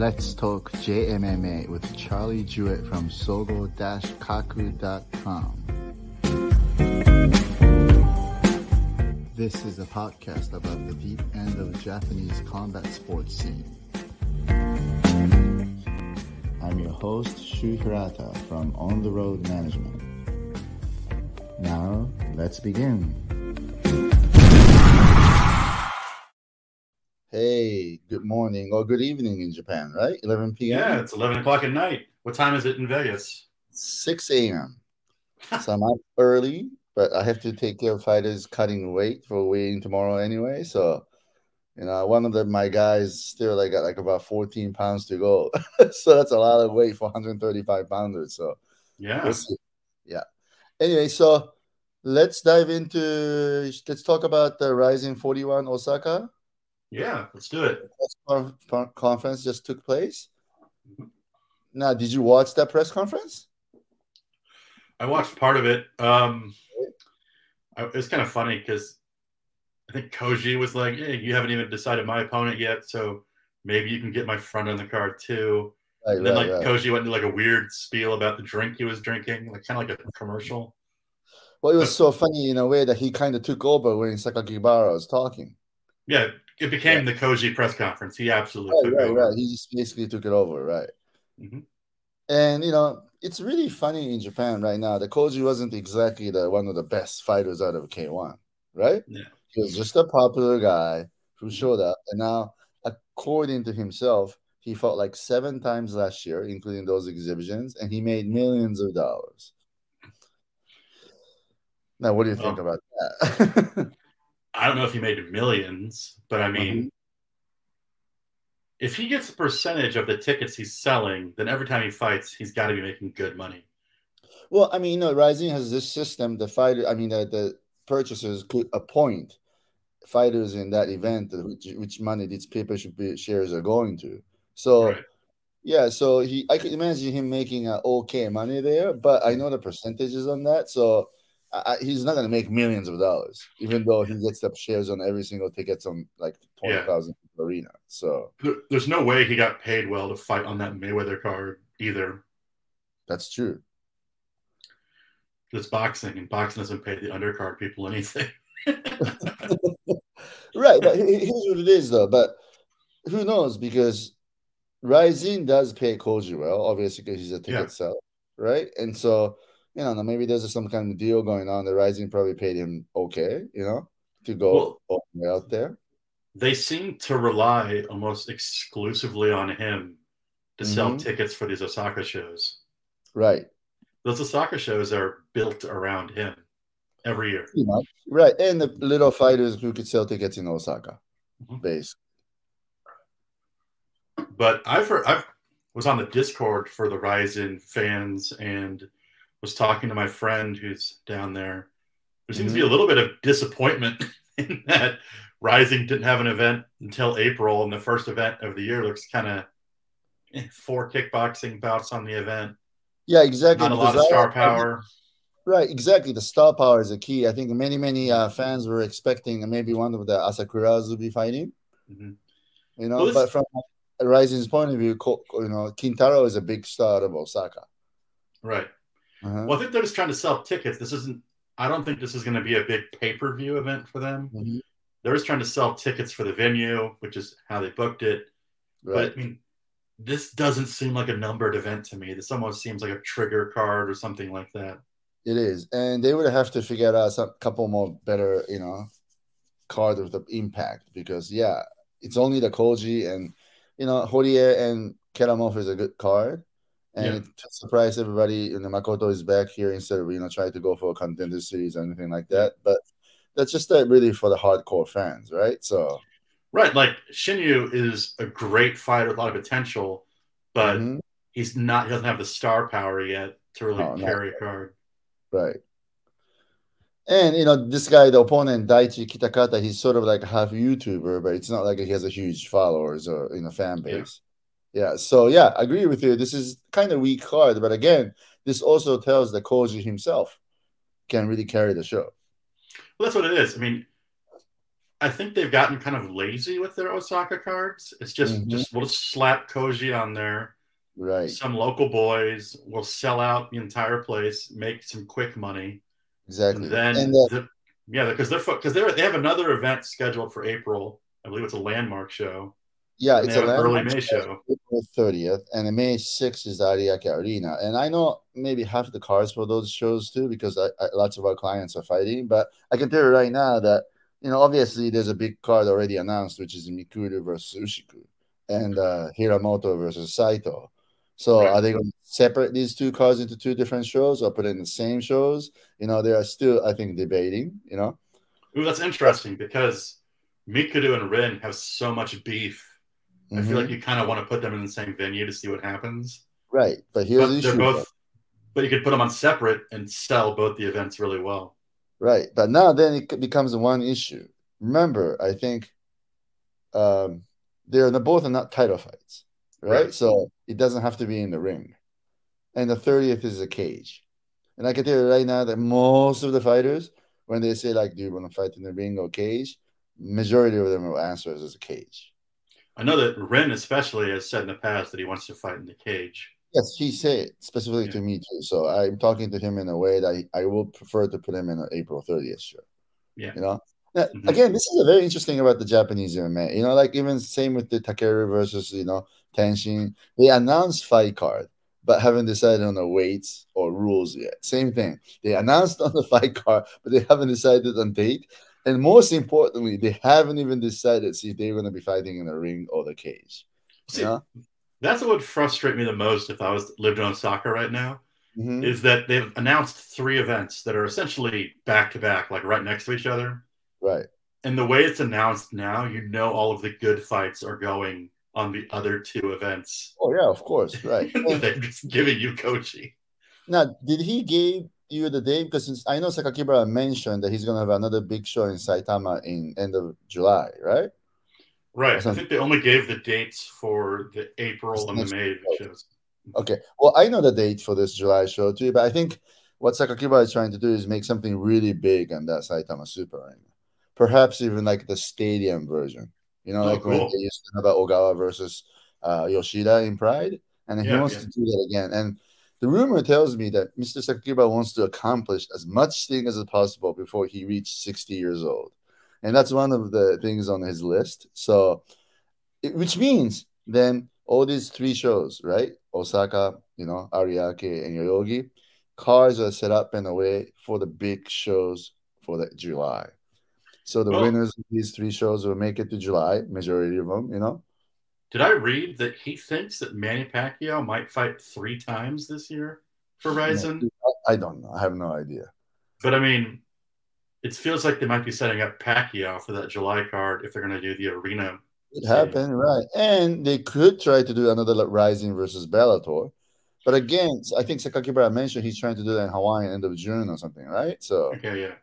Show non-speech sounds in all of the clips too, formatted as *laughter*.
Let's talk JMMA with Charlie Jewett from sogo-kaku.com. This is a podcast about the deep end of the Japanese combat sports scene. I'm your host, Shu Hirata from On the Road Management. Now, let's begin. Hey, good morning or good evening in Japan, right? 11 p.m.? Yeah, it's 11 o'clock at night. What time is it in Vegas? 6 a.m. *laughs* so I'm up early, but I have to take care of fighters cutting weight for weighing tomorrow anyway. So, you know, one of the, my guys still like got like about 14 pounds to go. *laughs* so that's a lot of weight for 135 pounders. So, Yeah. we'll. Yeah. Anyway, so let's dive into, let's talk about the Rizin 41 Osaka. Yeah, let's do it. press con- con- conference just took place. Now, did you watch that press conference? I watched part of it. Um, I, it was kind of funny because I think Koji was like, "Hey, you haven't even decided my opponent yet, so maybe you can get my friend on the card too." Right, And then right, like right. Koji went into like a weird spiel about the drink he was drinking, like kind of like a commercial. Well, it was so funny in a way that he kind of took over when Sakakibara was talking. Yeah, it became the Koji press conference. He absolutely Right, took right, right. He just basically took it over, right? Mhm. And you know, it's really funny in Japan right now. The Koji wasn't exactly the one of the best fighters out of K1, right? Yeah. He was just a popular guy who Mhm. showed up, and now, according to himself, he fought like seven times last year, including those exhibitions, and he made millions of dollars. Now, what do you think Well- about that? *laughs* I don't know if he made millions, but I mean, Mhm. if he gets a percentage of the tickets he's selling, then every time he fights, he's got to be making good money. Well, I mean, you know, Rizin has this system. The fighter, I mean, the, the purchasers could appoint fighters in that event, which, which money these paper should be, shares are going to. So, Right. yeah, so he, I could imagine him making uh, okay money there, but I know the percentages on that. So, I, he's not going to make millions of dollars, even though he gets up shares on every single tickets on like twenty Yeah. arena. So There- There's no way he got paid well to fight on that Mayweather card either. that's true. It's boxing, and boxing doesn't pay the undercard people anything. *laughs* *laughs* Right, but here's what it is though. But who knows? Because Rizin does pay Koji well, obviously, because he's a ticket Yeah. seller, right? And so, you know, maybe there's some kind of deal going on. The Rizin probably paid him okay, you know, to go Well- all the way out there. they seem to rely almost exclusively on him to sell Mhm. tickets for these Osaka shows. Right, Those Osaka shows are built around him every year. pretty much. Right, and the little fighters who could sell tickets in Osaka, Mhm. base. But I've heard, I was on the Discord for the Rizin fans and was talking to my friend who's down there. There seems to be a little bit of disappointment *laughs* in that Rizin didn't have an event until April, and the first event of the year looks kind of four kickboxing bouts on the event. Yeah, exactly. Not a lot of star power. Right, exactly. The star power is a key. I think many, many uh, fans were expecting maybe one of the Asakuras to be fighting. Mhm. You know, Well, but from Rizin's point of view, you know, Kintaro is a big star of Osaka. Right. Uh-huh. Well, I think they're just trying to sell tickets. This isn't. I don't think this is going to be a big pay per view event for them. Mhm. They're just trying to sell tickets for the venue, which is how they booked it. Right. But I mean, this doesn't seem like a numbered event to me. This almost seems like a trigger card or something like that. It is, and they would have to figure out a couple more better, you know, cards with the impact because yeah, it's only the Koji and you know Horie and Keramov is a good card, and Yeah. it surprised everybody. You know, Makoto is back here instead of you know trying to go for a contender series or anything like that. But that's just that really for the hardcore fans, right? So Right. Like Shinyu is a great fighter with a lot of potential, but mhm, he's not. He doesn't have the star power yet to really No, carry a card. right. And you know, this guy, the opponent Daichi Kitakata, he's sort of like a half YouTuber, but it's not like he has a huge followers or you know fan base. Yeah. So yeah, I agree with you. This is kind of weak card, but again, this also tells that Koji himself can really carry the show. Well, that's what it is. I mean, I think they've gotten kind of lazy with their Osaka cards. It's just Mhm. just we'll just slap Koji on there. Right. Some local boys will sell out the entire place, make some quick money, Exactly. and then and uh, the, yeah, because they're because they're they have another event scheduled for April. I believe it's a landmark show. Yeah, it's a early May show. April 30th, and the May 6th is the Ariake Arena. And I know maybe half the cards for those shows too, because I, I, lots of our clients are fighting. But I can tell you right now that, you know, obviously there's a big card already announced, which is Mikuru versus Ushiku and uh, Hiramoto versus Saito. So Right. are they going to separate these two cards into two different shows or put in the same shows? You know, they are still, I think, debating, you know. Ooh, that's interesting because Mikuru and Rin have so much beef. I Mhm. feel like you kind of want to put them in the same venue to see what happens. right. But here's But the they're issue. both, but you could put them on separate and sell both the events really well. Right. But now then it becomes one issue. Remember, I think um they're the both are not title fights. Right? Right. So it doesn't have to be in the ring. And the 30th is a cage. And I can tell you right now that most of the fighters, when they say like, do you want to fight in the ring or cage? Majority of them will answer as a cage. I know that Rin especially has said in the past that he wants to fight in the cage. Yes, he said specifically Yeah. to me too. So I'm talking to him in a way that I, I will prefer to put him in an April 30th show. Yeah. You know? Now, Mhm. Again, this is a very interesting about the Japanese MMA. You know, like even same with the Takeru versus, you know, Tenshin. They announced fight card, but haven't decided on the weights or rules yet. Same thing. They announced *laughs* on the fight card, but they haven't decided on date. And most importantly, they haven't even decided see if they're going to be fighting in the ring or the cage. See, know? that's what would frustrate me the most if I was lived in Osaka right now. Mhm. Is that they've announced three events that are essentially back to back, like right next to each other. Right. And the way it's announced now, you know all of the good fights are going on the other two events. Oh yeah, of course. Right. *laughs* They're just giving you Koji. now, did he give you the date? Because since I know Sakakibara mentioned that he's going to have another big show in Saitama in end of July, right? Right. I think they only gave the dates for the April and the May shows. Okay. Well, I know the date for this July show too, but I think what Sakakibara is trying to do is make something really big on that Saitama Super Arena. Perhaps even like the stadium version. You know, Oh, like when cool. they used to have Ogawa versus uh, Yoshida in Pride, and he wants yeah. to do that again. And the rumor tells me that Mr. Sakakibara wants to accomplish as much thing as possible before he reached 60 years old. And that's one of the things on his list. So, it, which means then all these three shows, right? Osaka, you know, Ariake, and Yoyogi, cars are set up in a way for the big shows for the July. So the Well- winners of these three shows will make it to July, majority of them, you know. Did I read that he thinks that Manny Pacquiao might fight three times this year for Rizin? I don't know. I have no idea. But I mean, it feels like they might be setting up Pacquiao for that July card if they're going to do the arena. It happened, right? And they could try to do another like, Rizin versus Bellator. But again, I think Sakakibara mentioned he's trying to do that in Hawaii end of June or something, right? So Okay, yeah.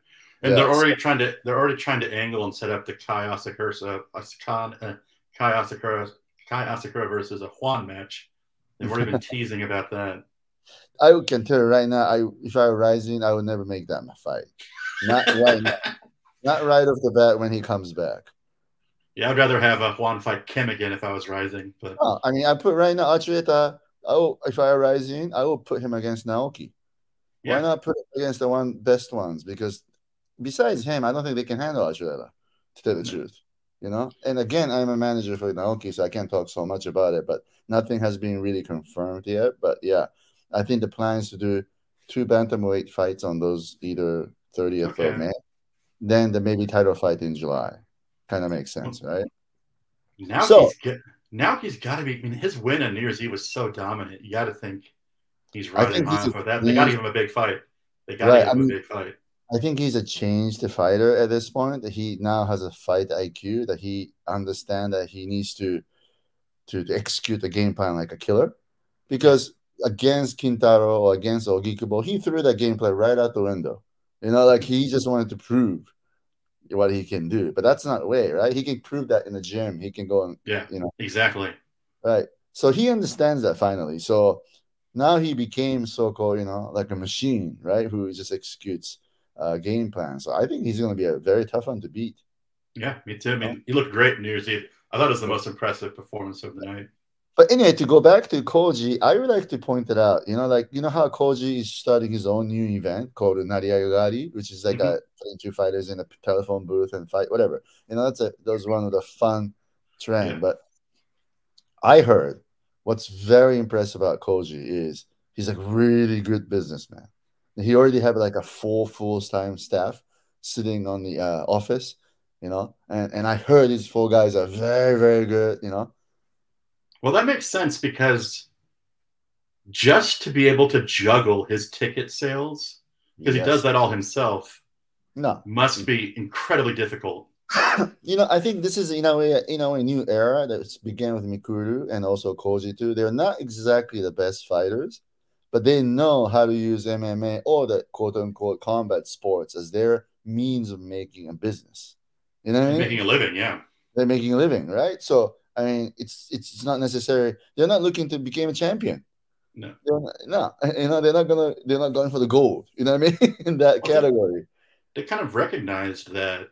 And Yeah, they're so- already trying to they're already trying to angle and set up the Kai Asakura uh, Kai Asakura Kai Asakura versus a Juan match. They've already been *laughs* teasing about that. I can tell you right now, I if I were Rizin, I would never make that fight. Not right now. *laughs* Not right off the bat when he comes back. Yeah, I'd rather have a Juan fight Kim again if I was Rizin, but Oh, I mean, I put right now Archuleta. Uh, oh, if I were Rizin, I will put him against Naoki. Why not put him against the one best ones? Because besides him, I don't think they can handle Archuleta, to tell the No. truth. You know, and again, I'm a manager for Naoki, so I can't talk so much about it. But nothing has been really confirmed yet. But yeah, I think the plan is to do two bantamweight fights on those either 30th Okay. of May, then the maybe title fight in July. Kind of makes sense, hmm. right? now So- he's now he's got to be. I mean, his win on New Year's Eve was so dominant. You got to think he's I riding think high he's off a- of that. They got to give him a big fight. They got to Right, give I him mean- a big fight. I think he's a changed fighter at this point. He now has a fight IQ that he understands that he needs to to, to execute the game plan like a killer. Because against Kintaro or against Ogikubo, he threw that gameplay right out the window. You know, like he just wanted to prove what he can do. But that's not the way, right? He can prove that in the gym. He can go and Yeah, you know. exactly. Right. So he understands that finally. So now he became so called, you know, like a machine, right? Who just executes uh, game plan. So I think he's going to be a very tough one to beat. Yeah, me too. I mean, he looked great in New Year's Eve. I thought it was the most impressive performance of the night. But anyway, to go back to Koji, I would like to point it out. You know, like you know how Koji is starting his own new event called Nariagari, which is like mm-hmm. a two fighters in a telephone booth and fight, whatever. You know, that's a that was one of the fun trend. Yeah. But I heard what's very impressive about Koji is he's like really good businessman. He already have like a full full time staff sitting on the uh, office, you know, and and I heard these four guys are very very good, you know well, that makes sense because just to be able to juggle his ticket sales, because yes. he does that all himself, no, must be incredibly difficult. *laughs* you know, I think this is you know a, you know a new era that began with Mikuru and also Koji too. They're not exactly the best fighters, but they know how to use MMA or the quote unquote combat sports as their means of making a business. You know, what I mean? making a living, yeah. They're making a living, right? So I mean, it's it's not necessary. They're not looking to become a champion. No, not, no, you know, they're not gonna. They're not going for the gold. You know what I mean? *laughs* In that well, category, they, they kind of recognized that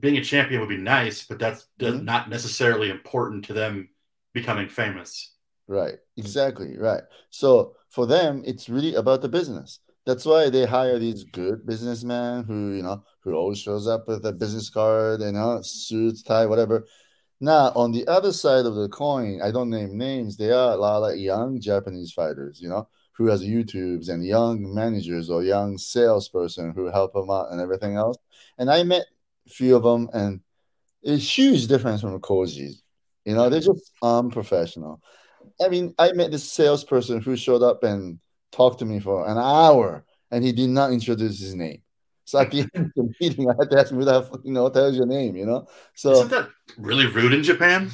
being a champion would be nice, but that's mm-hmm. not necessarily important to them becoming famous. Right. Mm. Exactly. Right. So for them, it's really about the business. That's why they hire these good businessmen who, you know, who always shows up with a business card, you know, suits, tie, whatever. Now, on the other side of the coin, I don't name names. There are a lot of young Japanese fighters, you know, who has YouTubes and young managers or young salesperson who help them out and everything else. And I met a few of them, and it's huge difference from Koji. You know, they're just unprofessional. I mean, I met this salesperson who showed up and talked to me for an hour, and he did not introduce his name. So at the end of the meeting, *laughs* I had to ask him, "Who you know, tells your name?" You know. So isn't that really rude in Japan?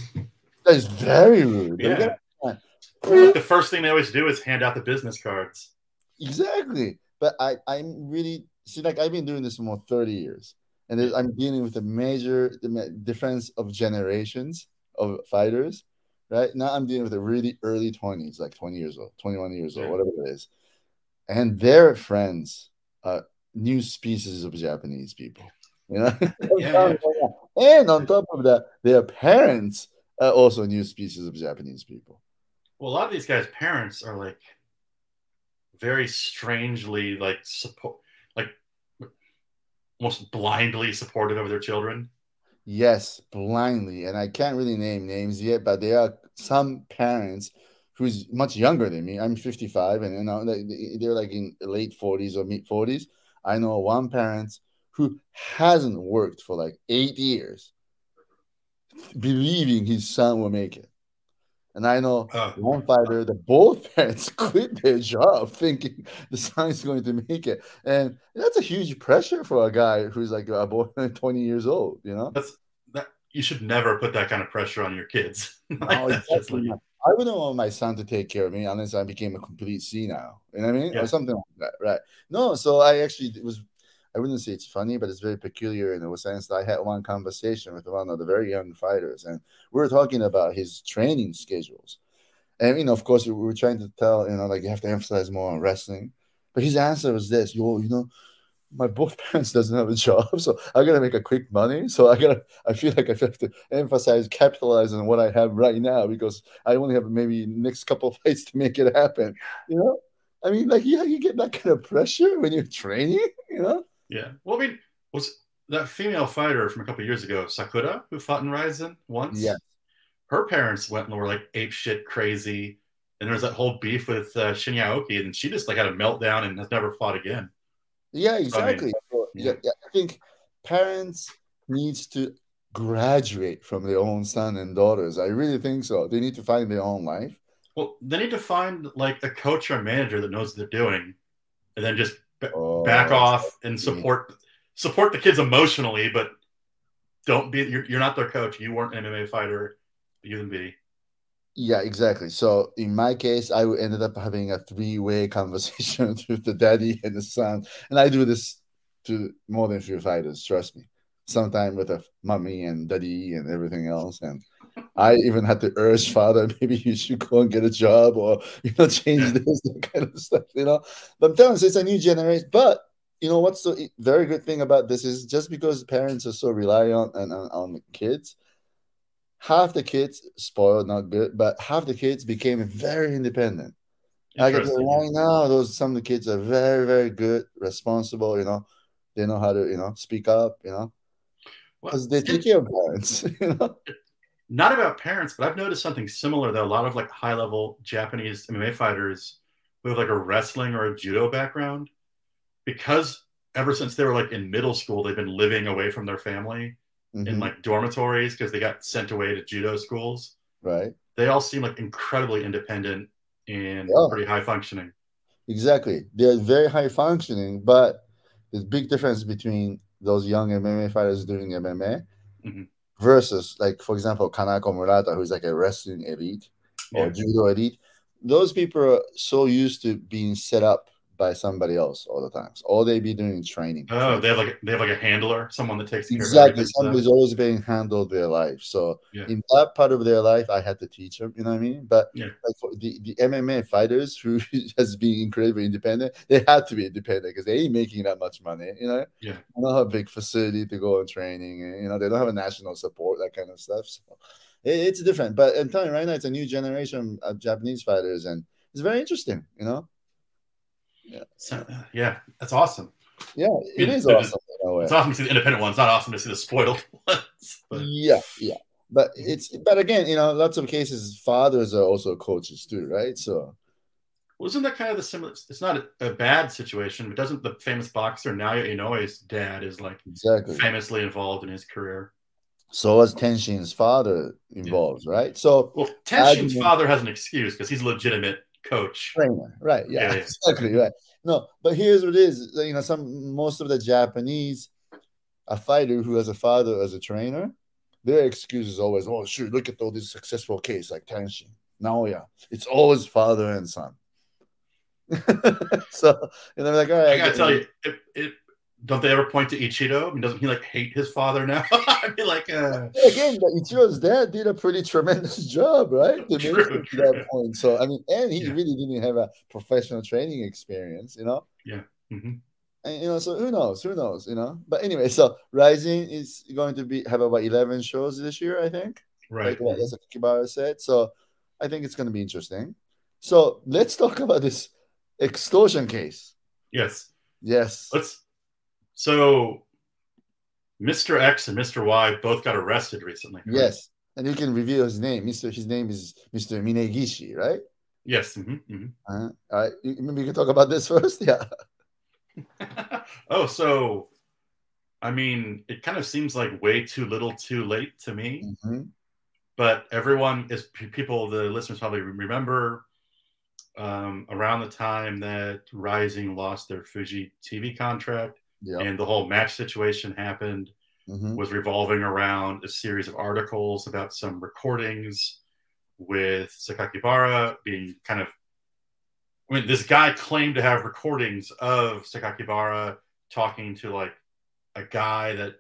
That is very rude. Yeah. Like the first thing they always do is hand out the business cards. Exactly, but I I'm really see like I've been doing this for more thirty years, and I'm dealing with a major difference of generations of fighters. Right now, I'm dealing with the really early twenties, like twenty years old, twenty one years old, whatever it is, and their friends. Uh, new species of Japanese people. You know, *laughs* *laughs* yeah, and on top of that, their parents are also new species of Japanese people. Well, a lot of these guys' parents are like very strangely like support, like almost blindly supportive of their children. Yes, blindly, and I can't really name names yet, but there are some parents who's much younger than me. I'm 55, and you know they're like in late 40s or mid 40s, I know one parent who hasn't worked for like eight years, believing his son will make it. And I know uh, one fighter that both parents *laughs* quit their job thinking the son is going to make it. And that's a huge pressure for a guy who's like a boy *laughs* 20 years old, you know? That's that you should never put that kind of pressure on your kids. *laughs* like oh, exactly. like, I wouldn't want my son to take care of me unless I became a complete senile. You know what I mean? Yeah. Or something like that, right? No, so I actually it was I wouldn't say it's funny, but it's very peculiar in the sense that I had one conversation with one of the very young fighters, and we were talking about his training schedules. And you know, of course, we were trying to tell, you know, like you have to emphasize more on wrestling. But his answer was this, yo, you know, my both *laughs* parents doesn't have a job, so I gotta make a quick money. So I gotta, I feel like I have to emphasize, capitalize on what I have right now because I only have maybe next couple fights to make it happen. You know, I mean, like, yeah, you get that kind of pressure when you're training. *laughs* You know? Yeah. Well, I mean, was that female fighter from a couple years ago, Sakura, who fought in Rizin once? Yeah. Her parents went and were like ape shit crazy, and there was that whole beef with uh, Shinya Aoki, and she just like had a meltdown and has never fought again. Yeah, exactly. I mean, yeah. yeah, I think parents needs to graduate from their own son and daughters. I really think so. They need to find their own life. Well, they need to find like a coach or manager that knows what they're doing, and then just b- oh, back off and support support the kids emotionally, but don't be you're, you're not their coach. You weren't an MMA fighter. You can be. Yeah, exactly. So in my case, I ended up having a three-way *laughs* conversation *laughs* with the daddy and the son, and I do this to more than a few fighters. Trust me. Sometime with a mommy and daddy and everything else, and *laughs* I even had to urge father, maybe you should go and get a job or you know change this that kind of stuff. You know, but I'm telling you, it's a new generation. But you know what's the very good thing about this is just because parents are so reliant on, on, on the kids, half the kids spoiled, not good, but half the kids became very independent. I can tell right now, those some of the kids are very, very good, responsible. You know, they know how to, you know, speak up. You know, because well, they take care of parents. *laughs* You know, not about parents, but I've noticed something similar that a lot of like high level Japanese MMA fighters who have like a wrestling or a judo background, because ever since they were like in middle school, they've been living away from their family mm-hmm. in like dormitories because they got sent away to judo schools. Right. They all seem like incredibly independent and yeah. pretty high functioning. Exactly. They're very high functioning, but there's big difference between those young MMA fighters doing MMA mm-hmm versus like for example Kanako Murata, who's like a wrestling elite or judo elite. Those people are so used to being set up by somebody else all the time. So all they be doing is training. Oh, they have like they have like a handler, someone that takes exactly. Somebody's always being handled their life. So yeah. in that part of their life, I had to teach them. You know what I mean? But yeah. like for the the MMA fighters who *laughs* has been incredibly independent, they had to be independent because they ain't making that much money. You know? Yeah. They don't have a big facility to go on training. And, you know, they don't have a national support that kind of stuff. So it, it's different. But I'm telling you right now, it's a new generation of Japanese fighters, and it's very interesting. You know. Yeah. So, uh, yeah, that's awesome. Yeah, it, it is awesome. It's awesome to see the independent ones, not awesome to see the spoiled *laughs* ones. But. Yeah, yeah. But it's but again, you know, lots of cases fathers are also coaches too, right? So wasn't that kind of the similar? It's not a, a, bad situation, but doesn't the famous boxer Naoya Inoue's dad is like exactly famously involved in his career? So was Tenshin's father involved, yeah. right? So well, Tenshin's father has an excuse because he's legitimate coach. Trainer, right? Yeah, yeah, exactly right. No, but here's what it is. You know, some most of the Japanese, a fighter who has a father as a trainer, their excuse is always, "Oh, sure, look at all these successful case like Tenshin." Now, yeah, it's always father and son. *laughs* so, and I'm like, "All right." I gotta tell you, it, it don't they ever point to Ichiro? I mean, doesn't he like hate his father now? *laughs* I mean, like uh... again, Ichiro's dad did a pretty tremendous *laughs* job, right? *laughs* To true, to that point. So I mean, and he yeah. really didn't have a professional training experience, you know. Yeah. Mm-hmm. And you know, so who knows? Who knows? You know. But anyway, so Rizin is going to be have about eleven shows this year, I think. Right. Like what Kibara said. So I think it's going to be interesting. So let's talk about this extortion case. Yes. Yes. Let's so, Mr. X and Mr. Y both got arrested recently. Right? Yes, and you can reveal his name. Mr. His name is Mr. Minegishi, right? Yes. Mm-hmm, mm-hmm. Uh-huh. All right. Maybe you can talk about this *laughs* first. Yeah. *laughs* oh, so I mean, it kind of seems like way too little, too late to me. Mm-hmm. But everyone is people. The listeners probably remember um, around the time that Rizin lost their Fuji TV contract yep. and the whole match situation happened mm-hmm. was revolving around a series of articles about some recordings with Sakakibara being kind of I mean, this guy claimed to have recordings of Sakakibara talking to like a guy that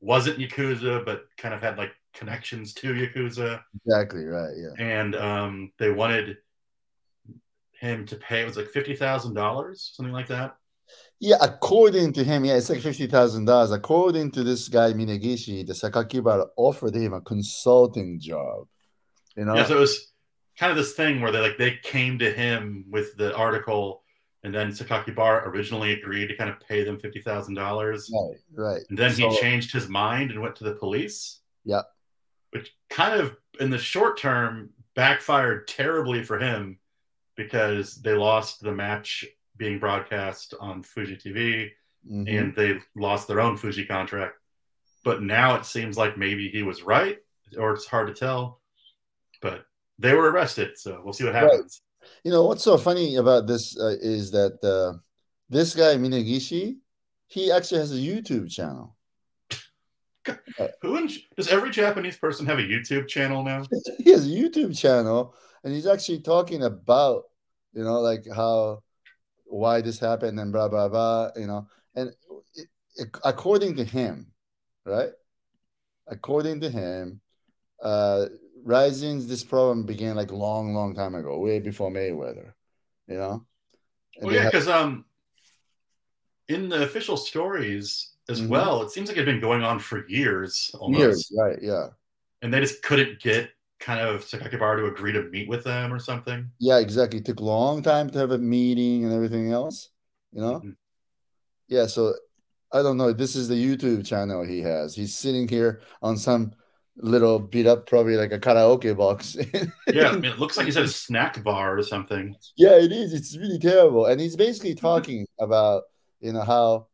wasn't Yakuza, but kind of had like connections to Yakuza. Exactly right. Yeah. And um, they wanted him to pay. It was like fifty thousand dollars, something like that. Yeah, according to him, yeah, it's like fifty thousand dollars. According to this guy Minegishi, the Sakakibara offered him a consulting job. You know, yeah. So it was kind of this thing where they like they came to him with the article, and then Sakakibara originally agreed to kind of pay them fifty thousand dollars. Right, right. And then so, he changed his mind and went to the police. Yeah, which kind of in the short term backfired terribly for him because they lost the match being broadcast on Fuji TV, mm-hmm. and they lost their own Fuji contract. But now it seems like maybe he was right, or it's hard to tell. But they were arrested, so we'll see what happens. Right. You know what's so funny about this uh, is that uh, this guy Minegishi, he actually has a YouTube channel. *laughs* Who in, does every Japanese person have a YouTube channel now? *laughs* he has a YouTube channel, and he's actually talking about, you know, like how why this happened and blah blah blah you know and it, it, according to him right according to him uh Rizin's this problem began like long long time ago way before mayweather you know and well yeah because um in the official stories as Mhm. well, it seems like it's been going on for years almost. Years, right? Yeah, And they just couldn't get kind of Sakakibara to agree to meet with them or something. yeah, exactly. It took a long time to have a meeting and everything else. You know. Mhm. Yeah, so I don't know. This is the YouTube channel he has. He's sitting here on some little beat up, probably like a karaoke box. *laughs* Yeah, I mean, it looks like he's at a snack bar or something. yeah, it is. It's really terrible. And he's basically talking about, you know, how,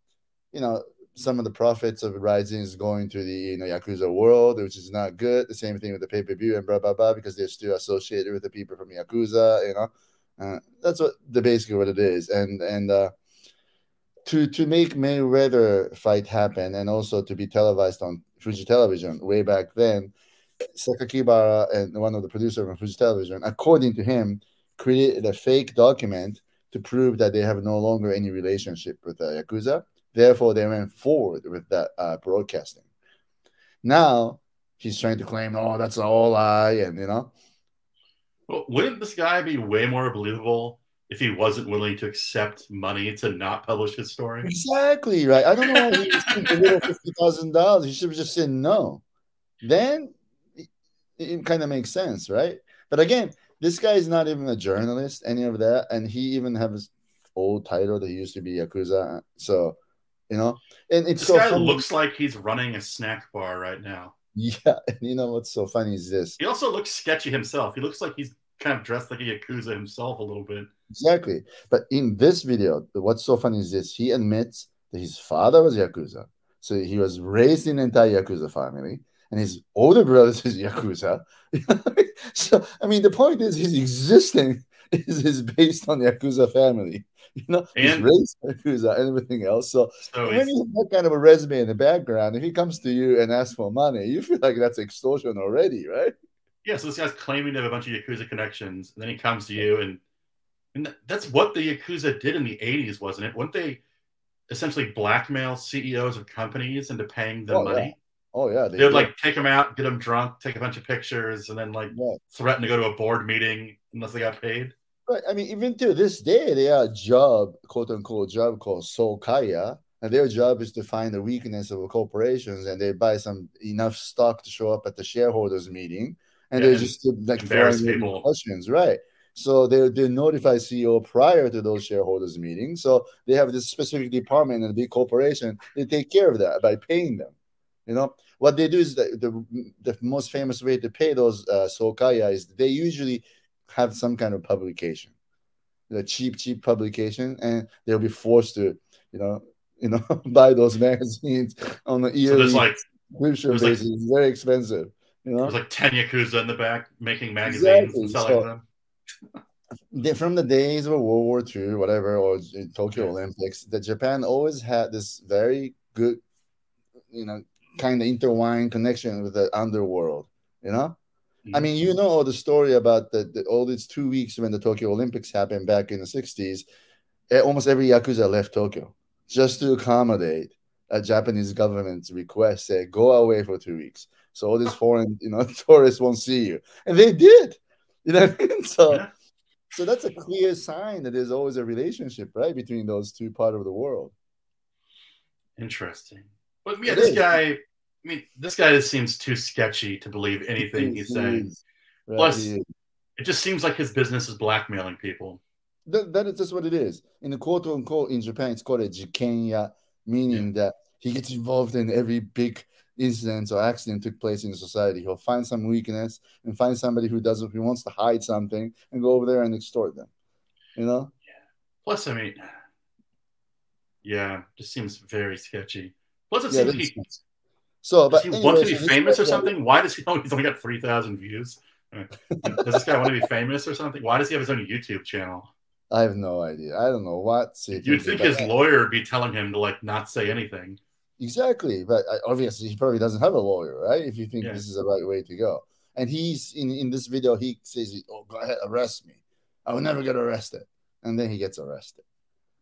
you know, some of the profits of Rizin is going to the you know Yakuza world, which is not good. The same thing with the pay per view and blah blah blah because they're still associated with the people from Yakuza. You know, uh, that's what the basically what it is. And and uh, to to make Mayweather fight happen and also to be televised on Fuji Television way back then, Sakakibara and one of the producers from Fuji Television, according to him, created a fake document to prove that they have no longer any relationship with the Yakuza. Therefore, they went forward with that uh, broadcasting. Now he's trying to claim, oh, that's all lie, and you know, Well, wouldn't this guy be way more believable if he wasn't willing to accept money to not publish his story? exactly right. I don't know why he fifty thousand dollars. He should have just said no. Then it, it kind of makes sense, right? But again, this guy is not even a journalist, any of that, and he even has his old title that he used to be Yakuza. So, you know, and it's This so guy funny. looks like he's running a snack bar right now. Yeah, *laughs* and you know what's so funny is this He also looks sketchy himself. He looks like he's kind of dressed like a Yakuza himself a little bit. exactly. But in this video, what's so funny is this: he admits that his father was Yakuza, so he was raised in an entire Yakuza family, and his older brother is *laughs* Yakuza. *laughs* so, I mean, the point is, his existence is, is based on the Yakuza family. *laughs* You know, he's And- raised in Yakuza and everything else. So, So when you have that kind of a resume in the background, if he comes to you and asks for money, you feel like that's extortion already, right? yeah, so this guy's claiming to have a bunch of Yakuza connections, and then he comes to you, and and that's what the Yakuza did in the '80s, wasn't it? Wouldn't they essentially blackmail CEOs of companies into paying them Oh, yeah. money? Oh yeah, They would like take them out, get them drunk, take a bunch of pictures, and then like Yeah. threaten to go to a board meeting unless they got paid. Right. I mean, even to this day, they are a job, quote unquote, job called Sokaiya. And their job is to find the weakness of corporations and they buy some enough stock to show up at the shareholders meeting. And Yeah, they just like embarrass throwing in questions, right? So they they notify CEO prior to those shareholders meetings. So they have this specific department in a big corporation. They take care of that by paying them. You know what they do is that the the most famous way to pay those uh, Sokaiya is they usually have some kind of publication, the cheap, cheap publication, and they'll be forced to, you know, you know, *laughs* buy those magazines on the So yearly there's like subscription there's like- basis. it's very expensive, you know. there's like ten Yakuza in the back making magazines Exactly, and selling so- them. From the days of World War II, whatever, or Tokyo. Olympics, that Japan always had this very good, you know, kind of intertwined connection with the underworld. You know, I Mhm. mean, you know the story about the, the all these two weeks when the Tokyo Olympics happened back in the '60s. eh, Almost every yakuza left Tokyo just to accommodate a Japanese government's request. Say, go away for two weeks, so all these foreign, you know, *laughs* tourists won't see you, and they did. You know, I mean? so Yeah. so that's a clear sign that there's always a relationship, right, between those two part of the world. Interesting. But yeah, It this is. guy. I mean, this guy just seems too sketchy to believe anything he's He saying. right, Plus- he. It just seems like his business is blackmailing people. That, that is just what it is. In the quote unquote in Japan, it's called a jikenya, meaning that he gets involved in every big incident or accident that took place in society. He'll find some weakness and find somebody who doesn't who wants to hide something and go over there and extort them. You know? Yeah. Plus, I mean, yeah, just seems very sketchy. Plus, it Yeah, seems like he, sense. So does but he want to be famous or something? Why does he? *laughs* Oh, he's only got three thousand views. Does this guy want to be famous or something? Why does he have his own YouTube channel? I have no idea. I don't know what You'd think his lawyer would be telling him to like not say anything. Exactly, but uh, obviously he probably doesn't have a lawyer, right? If you think Yeah. this is the right way to go, and he's in in this video, he says, "Oh, go ahead, arrest me. I will never get arrested," and then he gets arrested.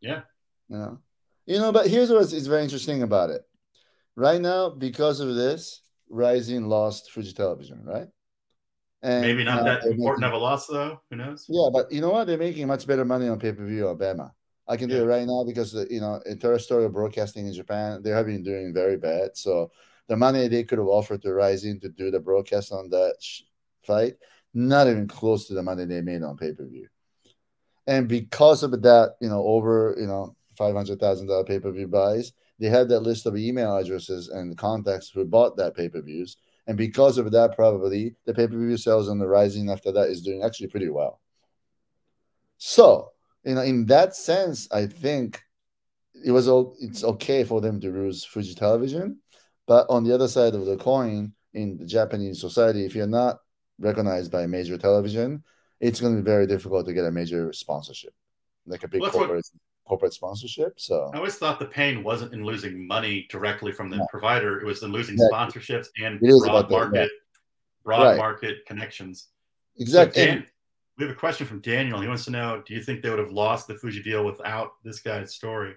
Yeah. You know, you know. But here's what is very interesting about it. Right now, because of this, Rizin lost Fuji Television, right? And Maybe not uh, that they're important making- of a loss, though. Who knows? yeah, but you know what? They're making much better money on pay per view on Abema. I can do yeah. it right now because uh, you know terrestrial broadcasting in Japan they have been doing very bad. So the money they could have offered to Rizin to do the broadcast on that fight, not even close to the money they made on pay per view. And because of that, you know, over you know five hundred thousand dollar pay per view buys, they had that list of email addresses and contacts who bought that pay per views. And because of that, probably the pay per view sales on the Rizin after that is doing actually pretty well. So, you know, in that sense, I think it was all it's okay for them to lose Fuji Television, but on the other side of the coin, in the Japanese society, if you're not recognized by a major television, it's going to be very difficult to get a major sponsorship, like a big well, corporate what, corporate sponsorship. So I always thought the pain wasn't in losing money directly from the provider; it was in losing exactly. sponsorships and broad market, yeah. broad right. market connections. Exactly. So Dan, we have a question from Daniel. He wants to know: Do you think they would have lost the Fuji deal without this guy's story?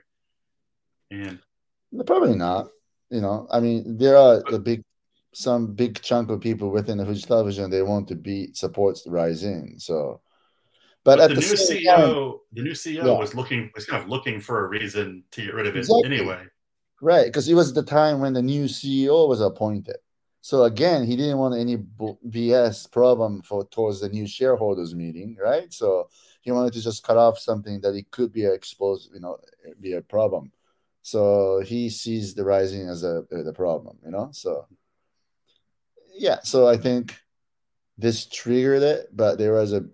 And probably not. You know, I mean, there are a big, some big chunk of people within the Fuji television they want to be supports the Rizin. So, but, but the, the, new CEO, time, the new CEO yeah. was looking was kind of looking for a reason to get rid of it exactly. anyway. Right, because it was the time when the new CEO was appointed. So again, he didn't want any BS problem for towards the new shareholders meeting, right? So he wanted to just cut off something that it could be exposed, you know, be a problem. So he sees the Rizin as a uh, the problem, you know. So yeah, so I think this triggered it, but there was a a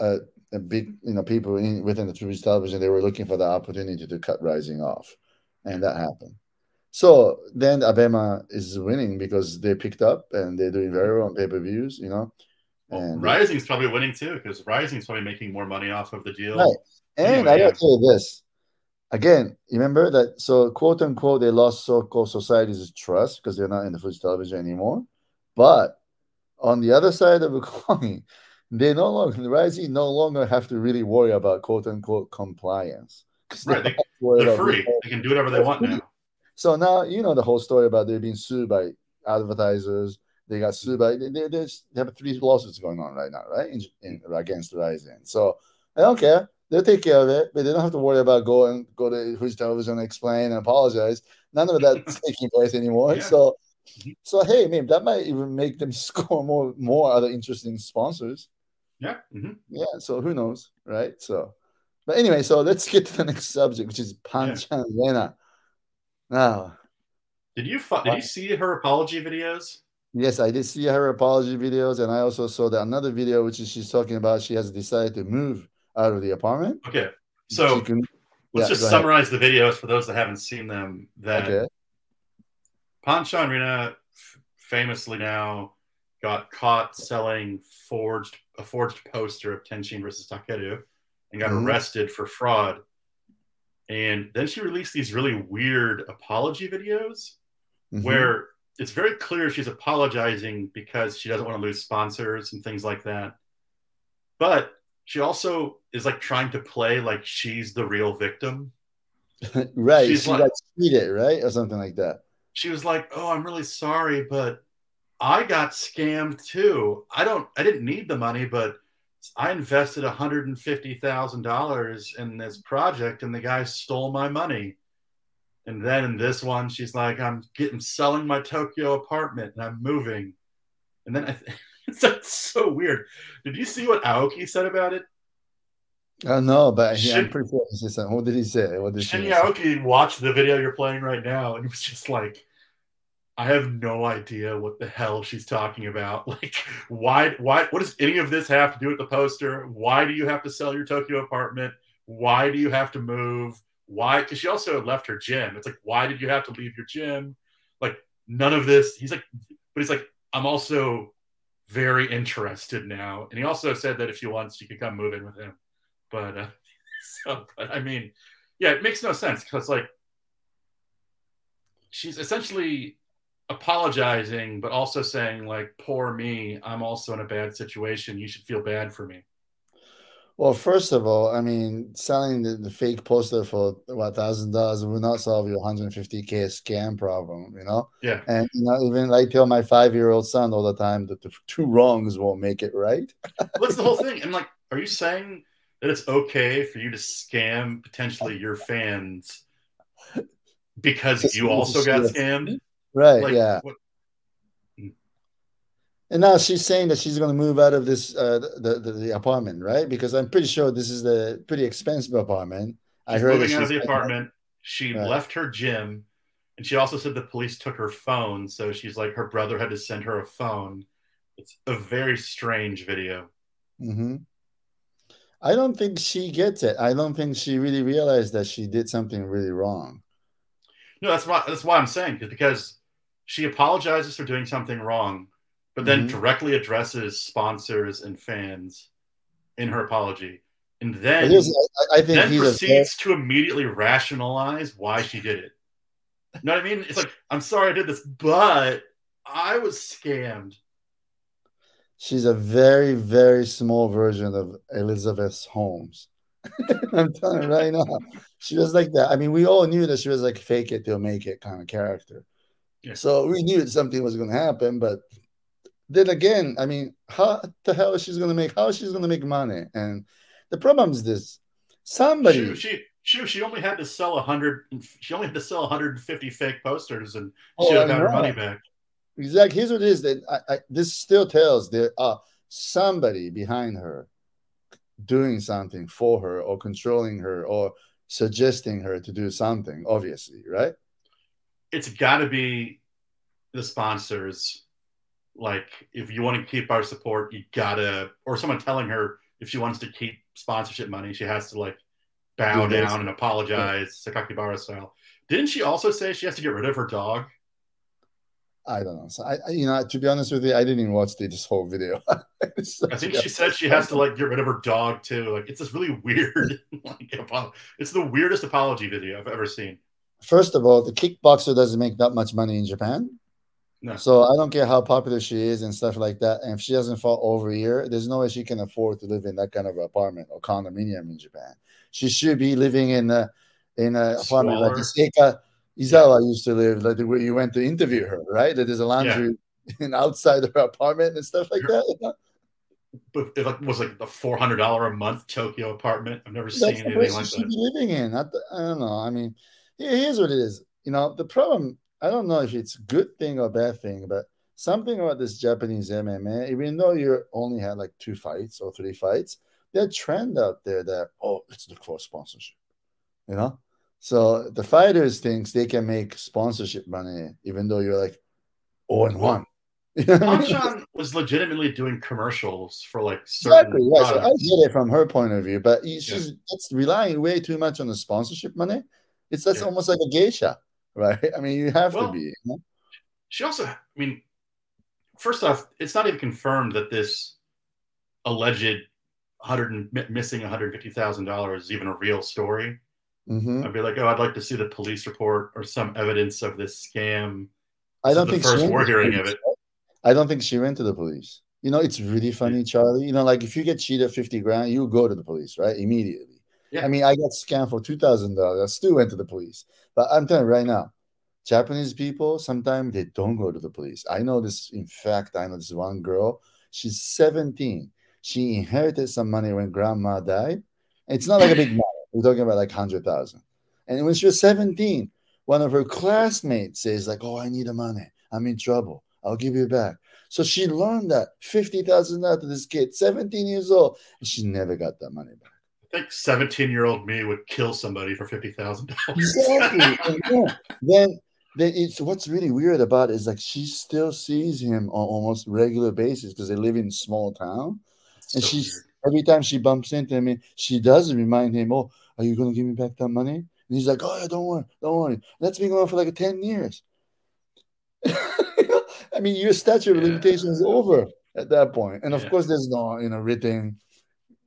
a, a big you know people in, within the Twitch television they were looking for the opportunity to cut Rizin off, and that happened. So then Abema is winning because they picked up and they're doing very well on pay per views, you know. And well, Rizin's probably winning too because Rizin's probably making more money off of the deal. Right. And anyway, I gotta yeah. tell you this again, remember that so quote unquote they lost so-called society's trust because they're not in the Fuji television anymore. But on the other side of the *laughs* coin, they no longer the no longer have to really worry about quote unquote compliance. Right, they, are free. They can do whatever they want now. So now you know the whole story about they're being sued by advertisers. They got sued by they, they, they have three lawsuits going on right now, right? In, in, against Rizin. So I don't care. They'll take care of it, but they don't have to worry about going go to Fuji television and explain and apologize. None of that's *laughs* taking place anymore. Yeah. So mm-hmm. so hey, maybe that might even make them *laughs* score more more other interesting sponsors. Yeah. Mm-hmm. Yeah. So who knows, right? So but anyway, so let's get to the next subject, which is Panchan yeah. Rina. Now, did you did you see her apology videos? Yes, I did see her apology videos, and I also saw that another video, which is she's talking about she has decided to move out of the apartment. Okay, so can, let's yeah, just summarize ahead. the videos for those that haven't seen them. That okay. Panchan Rina famously now got caught selling forged a forged poster of Tenshin versus Takeru and got mm-hmm. arrested for fraud and then she released these really weird apology videos mm-hmm. where it's very clear she's apologizing because she doesn't want to lose sponsors and things like that. But she also is like trying to play like she's the real victim. *laughs* right. She's she like, got cheated, right? Or something like that. She was like, Oh, I'm really sorry, but I got scammed too. I don't I didn't need the money, but I invested $150,000 in this project and the guy stole my money. And then in this one, she's like, I'm getting selling my Tokyo apartment and I'm moving. And then I th- *laughs* it's so weird. Did you see what Aoki said about it? Uh, no, but Shin, I'm pretty sure he said, what did he say? What did Shin Aoki watched the video you're playing right now and he was just like, I have no idea what the hell she's talking about. *laughs* Like, why, why, what does any of this have to do with the poster? Why do you have to sell your Tokyo apartment? Why do you have to move? Why? Because she also left her gym. It's like, why did you have to leave your gym? Like, none of this. He's like, but he's like, I'm also very interested now. And he also said that if she wants, she could come move in with him. But, uh, *laughs* so, but I mean, yeah, it makes no sense because, like, she's essentially apologizing, but also saying like, "Poor me, I'm also in a bad situation. You should feel bad for me." Well, first of all, I mean, selling the, the fake poster for what thousand dollars will not solve your 150k scam problem, you know. Yeah. And you know, even like tell my five year old son all the time that the two wrongs won't make it right. What's the whole thing? And like, are you saying that it's okay for you to scam potentially your fans because you also got scammed. Right. Like, yeah. What? And now she's saying that she's going to move out of this uh, the, the, the apartment, right? Because I'm pretty sure this is the pretty expensive apartment. She's I heard moving out of the apartment. She right. left her gym, and she also said the police took her phone. So she's like, her brother had to send her a phone. It's a very strange video. Mm-hmm. I don't think she gets it. I don't think she really realized that she did something really wrong. No, that's why that's why I'm saying because she apologizes for doing something wrong, but then mm-hmm. directly addresses sponsors and fans in her apology, and then I, I think then proceeds to immediately rationalize why she did it. You know what I mean? It's like I'm sorry I did this, but I was scammed she's a very very small version of Elizabeth Holmes. *laughs* I'm telling you right now, she was like that. I mean, we all knew that she was like fake it till make it kind of character. Yeah. So we knew something was going to happen, but then again, I mean, how the hell is she going to make? How is she going to make money? And the problem is this: somebody. She, she, she, she only had to sell a hundred. She only had to sell 150 fake posters, and she oh, got her money back. Exactly. Here's what it is that I, I, this still tells there are uh, somebody behind her doing something for her or controlling her or suggesting her to do something, obviously, right? It's got to be the sponsors. Like, if you want to keep our support, you gotta, or someone telling her if she wants to keep sponsorship money, she has to like bow down and apologize, yeah. Sakakibara style. Didn't she also say she has to get rid of her dog? I don't know. So I, I, you know, to be honest with you, I didn't even watch the, this whole video. *laughs* I think she said she has to like get rid of her dog too. Like it's this really *laughs* weird, like it's the weirdest apology video I've ever seen. First of all, the kickboxer doesn't make that much money in Japan. No. So I don't care how popular she is and stuff like that. And if she doesn't fall over here, there's no way she can afford to live in that kind of apartment or condominium in Japan. She should be living in a in an apartment like Seika Izawa yeah. used to live, like where you went to interview her, right? That there's a laundry *laughs* yeah. outside of her apartment and stuff like that. But it was like the four hundred dollar a month Tokyo apartment. I've never That's seen anything like that. living in, I, I don't know. I mean, here's what it is. You know, the problem. I don't know if it's a good thing or bad thing, but something about this Japanese MMA, even though you only had like two fights or three fights, there's a trend out there that oh, let's look for sponsorship. You know, so the fighters thinks they can make sponsorship money, even though you're like oh and one. *laughs* Anshan was legitimately doing commercials for like exactly. Yeah, so I get it from her point of view, but she's yeah. that's relying way too much on the sponsorship money. It's that's yeah. almost like a geisha, right? *laughs* I mean, you have well, to be. You know? She also, I mean, first off, it's not even confirmed that this alleged hundred missing one hundred fifty thousand dollars is even a real story. Mm-hmm. I'd be like, oh, I'd like to see the police report or some evidence of this scam. I don't think first we're hearing of it. I don't think she went to the police. You know, it's really funny, Charlie. You know, like if you get cheated 50 grand, you go to the police, right? Immediately. Yeah. I mean, I got scammed for $2,000. I still went to the police. But I'm telling you right now, Japanese people, sometimes they don't go to the police. I know this. In fact, I know this one girl. She's 17. She inherited some money when grandma died. It's not like a big *laughs* money. We're talking about like 100,000. And when she was 17, one of her classmates says, like, oh, I need the money. I'm in trouble. I'll give you back. So she learned that 50,000 out to this kid, 17 years old, and she never got that money back. I think 17 year old me would kill somebody for $50,000. Exactly. *laughs* yeah. Then, then it's what's really weird about it is like she still sees him on almost regular basis because they live in small town. and she's weird. every time she bumps into him, she does remind him, oh, are you going to give me back that money? And he's like, Oh, yeah, don't worry, don't worry. That's been going on for like 10 years. *laughs* I mean, your statute of yeah. limitations is over at that point. And of yeah. course, there's no, you know, written,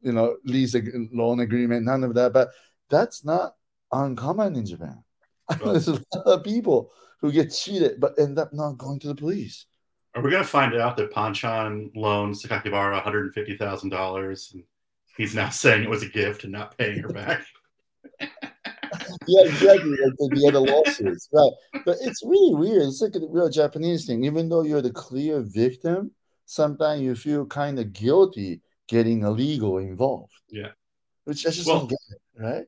you know, lease loan agreement, none of that. But that's not uncommon in Japan. *laughs* Well, there's a lot of people who get cheated but end up not going to the police. Are we going to find out that Panchan loaned Sakakibara $150,000 and he's now saying it was a gift and not paying her back? *laughs* yeah, exactly. Like the, other lawsuits, right? But it's really weird. It's like a real Japanese thing. Even though you're the clear victim, sometimes you feel kind of guilty getting illegal involved. Yeah. which I just Well- don't get it, right?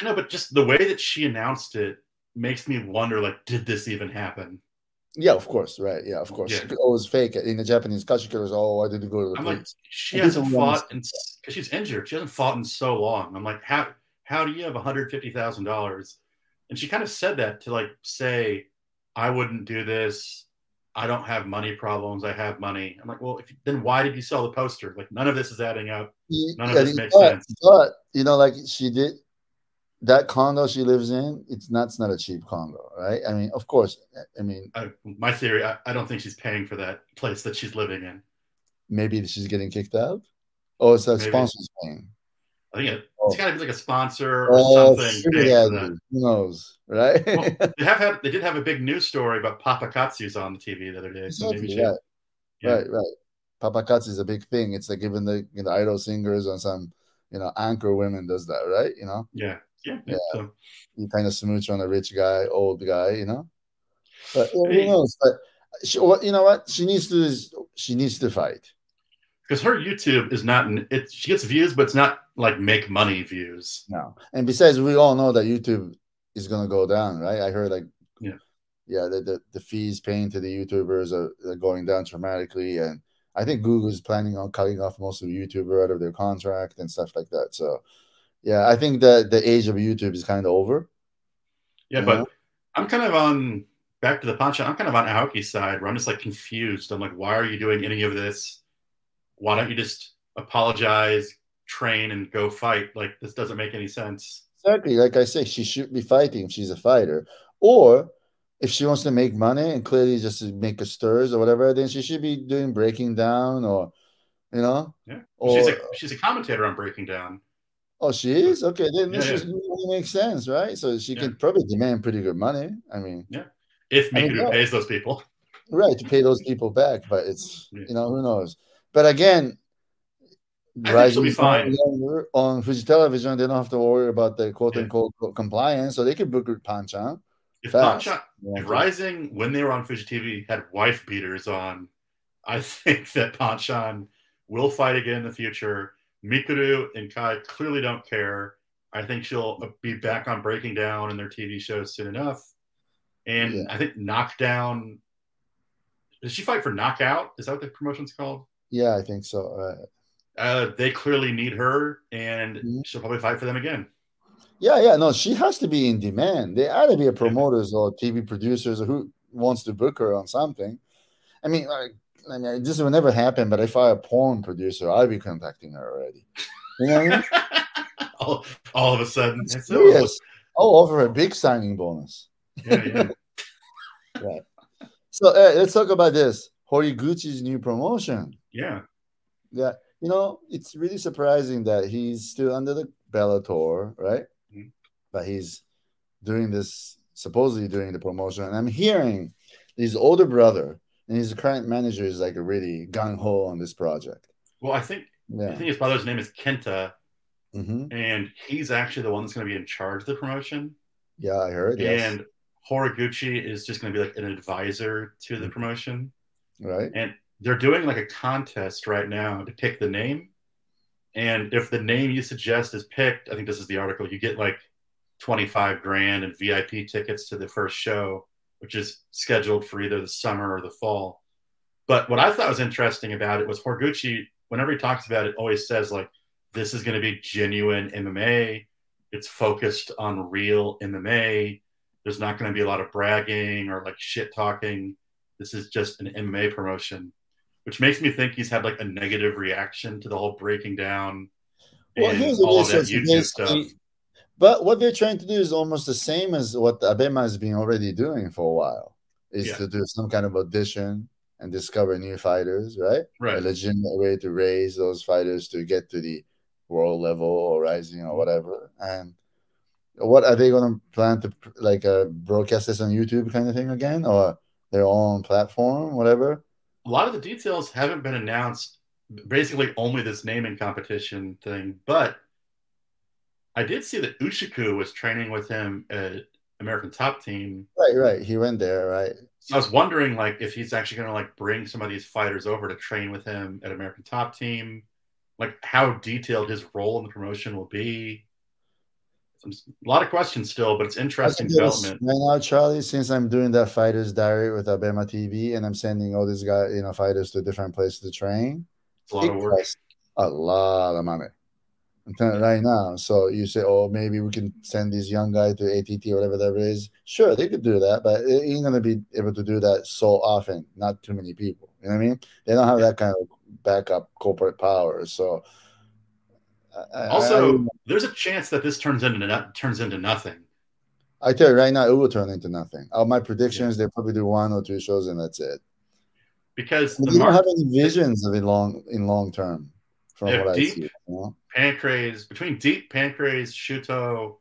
I know, but just the way that she announced it makes me wonder, like, did this even happen? Yeah, of course, right? Yeah, of course. Yeah. She could always fake it in the Japanese culture. Goes, "Oh, I didn't go to the I'm like, she I hasn't fought because she's injured. She hasn't fought in so long. I'm like, how how do you have 150 thousand dollars? And she kind of said that to like say, I wouldn't do this. I don't have money problems. I have money. I'm like, well, if, then why did you sell the poster? Like, none of this is adding up. None of this makes but, sense. But you know, like she did that condo she lives in. It's not. It's not a cheap condo, right? I mean, of course. I mean, I, my theory, I, I don't think she's paying for that place that she's living in. maybe she's getting kicked out. Oh, it's that Maybe. sponsors paying. I think it. It's oh. got to be like a sponsor or Oh, something. sugar paying for daddy. that. Who knows, right? Well, *laughs* they have had they did have a big news story about Papakatsu's on the TV the other day. So maybe Exactly, right, yeah. right, right. Papakatsu is a big thing. It's like even the you know idol singers and some you know anchor women does that, right? You know, yeah, yeah, Yeah. So, you kind of smooch on a rich guy, old guy, you know. But who knows? But she, what you know what she needs to she needs to fight. because her YouTube is not it. She gets views, but it's not like make money views. No, and besides, we all know that YouTube is gonna go down, right? I heard like Yeah. yeah, the the, the fees paying to the YouTubers are, are going down dramatically, and I think Google is planning on cutting off most of the YouTuber out of their contract and stuff like that. So yeah, I think that the age of YouTube is kind of over. Yeah, but I'm kind of on back to the punch. I'm kind of on Aoki's side where I'm just like confused. I'm like, why are you doing any of this? Why don't you just apologize, train, and go fight? Like this doesn't make any sense. Exactly, like I say, she should be fighting if she's a fighter, or if she wants to make money and clearly just to make a stirs or whatever, then she should be doing breaking down or you know. Yeah. Or, she's a she's a commentator on Breaking Down. Oh, she is okay. Then Yeah, this yeah. just really makes sense, right? So she Yeah. can probably demand pretty good money. I mean, Yeah. If I mean, yeah. pays those people. right to pay those people back, but it's you know who knows. But again, She'll be fine. on, on Fuji Television, they don't have to worry about the quote Yeah. unquote compliance, so they could book Panchan. If. Panchan, if Rizin, when they were on Fuji TV, had wife beaters on, I *laughs* think that Panchan will fight again in the future. Mikuru and Kai clearly don't care. I think she'll be back on Breaking Down in their TV shows soon enough. And Yeah. I think Knockdown. Does she fight for Knockout? Is that what the promotion's called? Yeah, I think so. Right. Uh, they clearly need her, and Mhm. she'll probably fight for them again. Yeah, yeah, no, she has to be in demand. There ought to be a promoters or TV producers or who wants to book her on something. I mean, like, I mean, this will never happen. But if I a porn producer, I'd be contacting her already. You know what I mean? *laughs* all, all of a sudden, it's Serious. I'll offer a big signing bonus. yeah, yeah. *laughs* So uh, let's talk about this Horiguchi's new promotion. yeah. Yeah, you know, it's really surprising that he's still under the Bellator, right? Mhm. But he's doing this supposedly doing the promotion, and I'm hearing his older brother and his current manager is like really gung ho on this project. Well, I think yeah. I think his brother's name is Kenta, hmm and he's actually the one that's going to be in charge of the promotion. yeah, I heard. Yes, And Horiguchi is just going to be like an advisor to Mm-hmm. the promotion. right. And they're doing like a contest right now to pick the name. And if the name you suggest is picked, I think this is the article, you get like 25 grand and VIP tickets to the first show, which is scheduled for either the summer or the fall. But what I thought was interesting about it was Horiguchi, whenever he talks about it, always says like, this is going to be genuine MMA. It's focused on real MMA. There's not going to be a lot of bragging or like shit talking. This is just an MMA promotion, which makes me think he's had like a negative reaction to the whole breaking down Well, and here's all of that. YouTube stuff. Basically- But what they're trying to do is almost the same as what Abema has been already doing for a while. Is Yeah. to do some kind of audition and discover new fighters, right? Right. A legitimate way to raise those fighters to get to the world level or Rizin or whatever. And what are they going to plan to like uh, broadcast this on YouTube kind of thing again, or their own platform, whatever? A lot of the details haven't been announced. Basically, only this naming competition thing. But I did see that Ushiku was training with him at American Top Team. Right, right. He went there, right? So I was wondering, like, if he's actually going to like bring some of these fighters over to train with him at American Top Team, like how detailed his role in the promotion will be. Some, a lot of questions still, but it's interesting development. Right now, Charlie, since I'm doing that fighters diary with Abema TV and I'm sending all these guys, you know, fighters to different places to train, it's a lot of work. A lot of money. You right now. So you say, oh, maybe we can send these young guy to ATT or whatever that is. Sure, they could do that, but it ain't gonna be able to do that so often. Not too many people. You know what I mean? They don't have that kind of backup corporate power. So also, I, there's a chance that this turns into turns into nothing. I tell you right now, it will turn into nothing. All my predictions, yeah. they probably do one or two shows and that's it. Because the you don't have any visions of it long in long term, from what deep, I see. You know? Pancrase between Deep Pancrase, Shooto,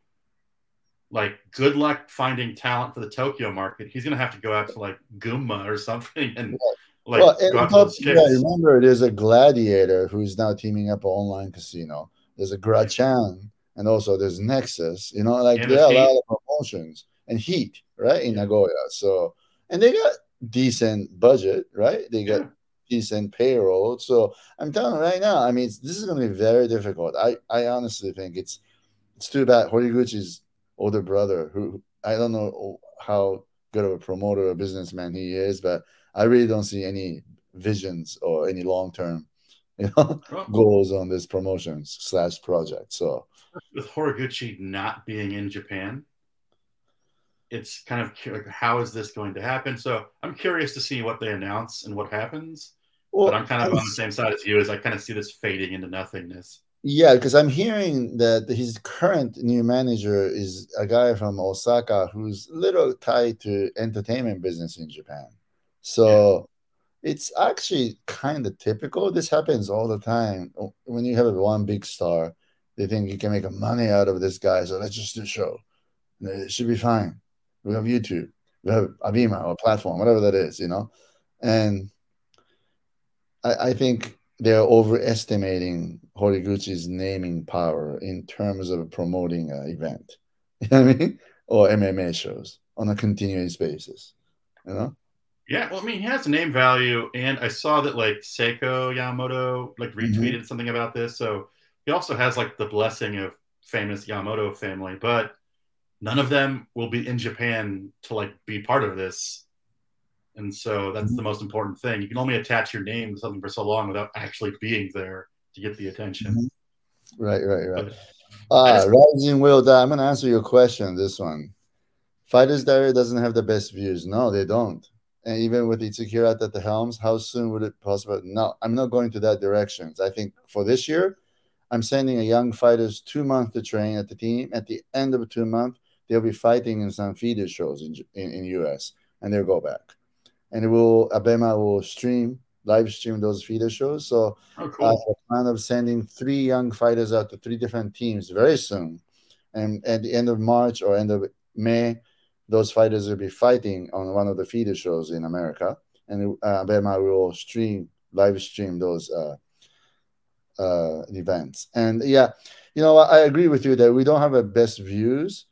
like good luck finding talent for the Tokyo market. He's gonna have to go out to like Gunma or something and yeah. like well, and top, yeah, remember there's a gladiator who's now teaming up an online casino. There's a Grachan and also there's Nexus. You know, like and there are a lot of promotions and Heat, right? In yeah. Nagoya. So and they got decent budget, right? They got yeah decent payroll. So I'm telling you right now, I mean, this is going to be very difficult. I, I honestly think it's it's too bad Horiguchi's older brother, who I don't know how good of a promoter or businessman he is, but I really don't see any visions or any long term, *laughs* you know, oh. goals on this promotion slash project. So with Horiguchi not being in Japan, it's kind of like how is this going to happen? So I'm curious to see what they announce and what happens. Well, but I'm kind of on the same side as you, as I kind of see this fading into nothingness. Yeah, because I'm hearing that his current new manager is a guy from Osaka who's little tied to entertainment business in Japan. So. It's actually kind of typical. This happens all the time. When you have one big star, they think you can make money out of this guy. So let's just do a show. It should be fine. We have YouTube, we have Abema or platform, whatever that is, you know. And I, I think they're overestimating Horiguchi's naming power in terms of promoting an event. *laughs* You know what I mean? Or MMA shows on a continuous basis. You know? Yeah, well, I mean, he has name value, and I saw that like Seigo Yamamoto like mm-hmm. retweeted mm-hmm. something about this. So he also has like the blessing of famous Yamamoto family, but none of them will be in Japan to like be part of this. And so that's mm-hmm. the most important thing. You can only attach your name to something for so long without actually being there to get the attention. Mm-hmm. Right, right, right. uh, Rising Will Die. I'm going to answer your question. This one. Fighters Diary doesn't have the best views. No, they don't. And even with Itsukira at the helms, how soon would it possible? No, I'm not going to that direction. I think for this year, I'm sending a young fighters two months to train at the team. At the end of two months, they'll be fighting in some feeder shows in, in, in US and they'll go back and it will Abema will stream live stream those feeder shows. So oh, cool. I have a plan of sending three young fighters out to three different teams very soon. And at the end of March or end of May, those fighters will be fighting on one of the feeder shows in America. And uh, will stream, live stream those uh, uh, events. And yeah, you know, I agree with you that we don't have a best views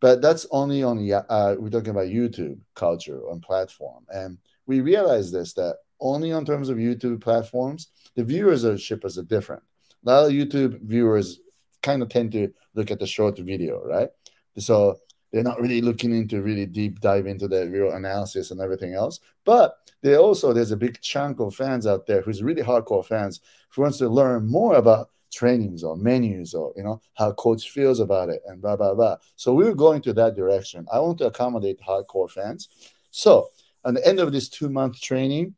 but that's only on uh, we're talking about YouTube culture on platform, and we realize this that only on terms of YouTube platforms, the viewership is different. A lot of YouTube viewers kind of tend to look at the short video, right? So they're not really looking into really deep dive into the real analysis and everything else. But they also there's a big chunk of fans out there who's really hardcore fans who wants to learn more about trainings or menus or you know how coach feels about it and blah blah blah. So we are going to that direction. I want to accommodate hardcore fans. So at the end of this two month training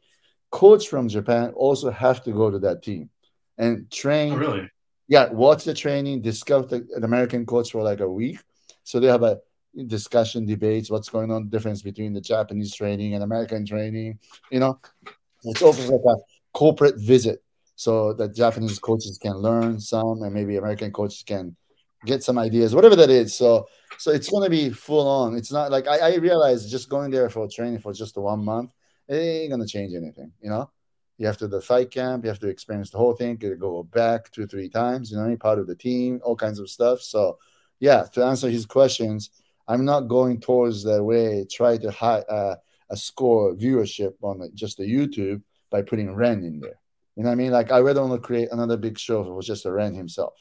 coach from japan also have to go to that team and train. Oh, really? Yeah watch the training discuss the, an american coach for like a week. So they have a discussion debates what's going on difference between the japanese training and american training you know it's also like a corporate visit so that Japanese coaches can learn some, and maybe American coaches can get some ideas, whatever that is. So, so it's going to be full on. It's not like I, I realize just going there for training for just one month, it ain't going to change anything. You know, you have to the fight camp, you have to experience the whole thing, go back two, three times. You know, any part of the team, all kinds of stuff. So, yeah, to answer his questions, I'm not going towards that way. Try to high uh, a score viewership on just the YouTube by putting Ren in there. You know what I mean? Like I really want to create another big show if it was just a Ren himself.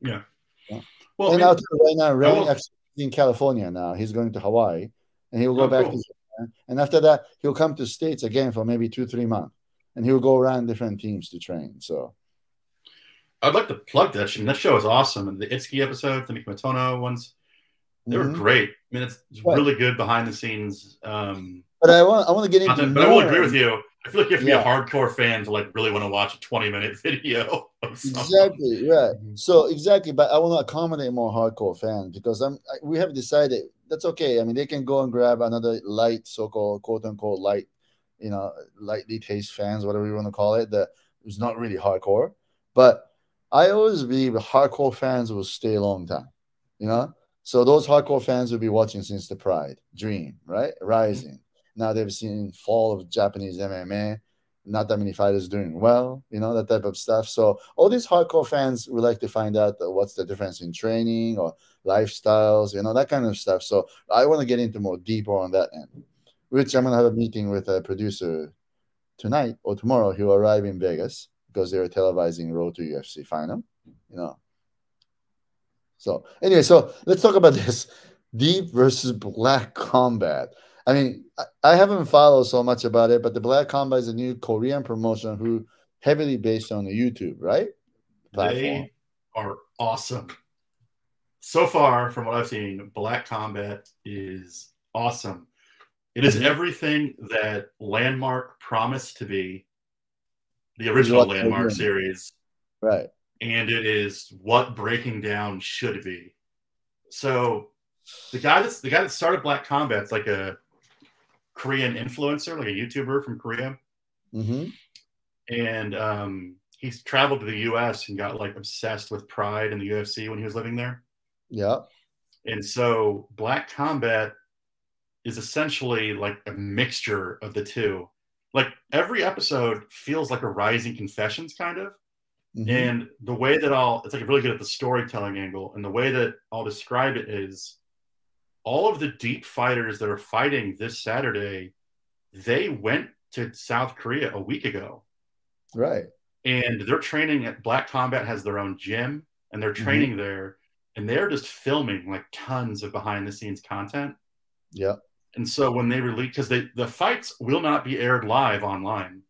Yeah. yeah. Well, and I mean, right now, Ren will- actually in California now. He's going to Hawaii, and he will go Oh, back cool. to Japan. And after that, he'll come to states again for maybe two, three months, and he'll go around different teams to train. So I'd like to plug that. I mean, that show is awesome, and the Itsuki episodes, the Mikimotono ones, they were Mhm. great. I mean, it's, it's Right. really good behind the scenes. Um, But I want I want to get into content, but I will agree with you. I feel like you have to Yeah. be a hardcore fan to like really want to watch a 20 minute *laughs* video. Exactly right. Mhm. So exactly, but I want to accommodate more hardcore fans because I'm. I, we have decided that's okay. I mean, they can go and grab another light, so-called quote unquote light, you know, lightly taste fans, whatever you want to call it. That is not really hardcore, but I always believe hardcore fans will stay a long time. You know, so those hardcore fans will be watching since the Pride, Dream, right, Rizin. Now they've seen fall of Japanese MMA not that many fighters doing well, you know, that type of stuff. So all these hardcore fans would like to find out what's the difference in training or lifestyles, you know, that kind of stuff. So I want to get into more deeper on that end, which I'm going to have a meeting with a producer tonight or tomorrow. He'll arrive in Vegas because they're televising Road to UFC final, you know. So anyway, so let's talk about *laughs* this deep versus black combat. I mean, I- haven't followed so much about it, but the Black Combat is a new Korean promotion who heavily based on the YouTube, right? Platform. They are awesome. So far, from what I've seen, Black Combat is awesome. It is everything that Landmark promised to be, the original Landmark series, Right. And it is what Breaking Down should be. So, the guy that's the guy that started Black Combat's like a Korean influencer, like a YouTuber from Korea Mm-hmm. and um, he's traveled to the U.S. and got like obsessed with Pride and the UFC when he was living there. Yeah. And so Black Combat is essentially like a mixture of the two. Like every episode feels like a Rizin Confessions kind of. Mhm. And the way that I'll, it's like really good at the storytelling angle. And the way that I'll describe it is all of the deep fighters that are fighting this Saturday, they went to South Korea a week ago Right. and they're training at Black Combat has their own gym and they're training there and they're just filming like tons of behind the scenes content. Yeah. And so when they release, because they the fights will not be aired live online.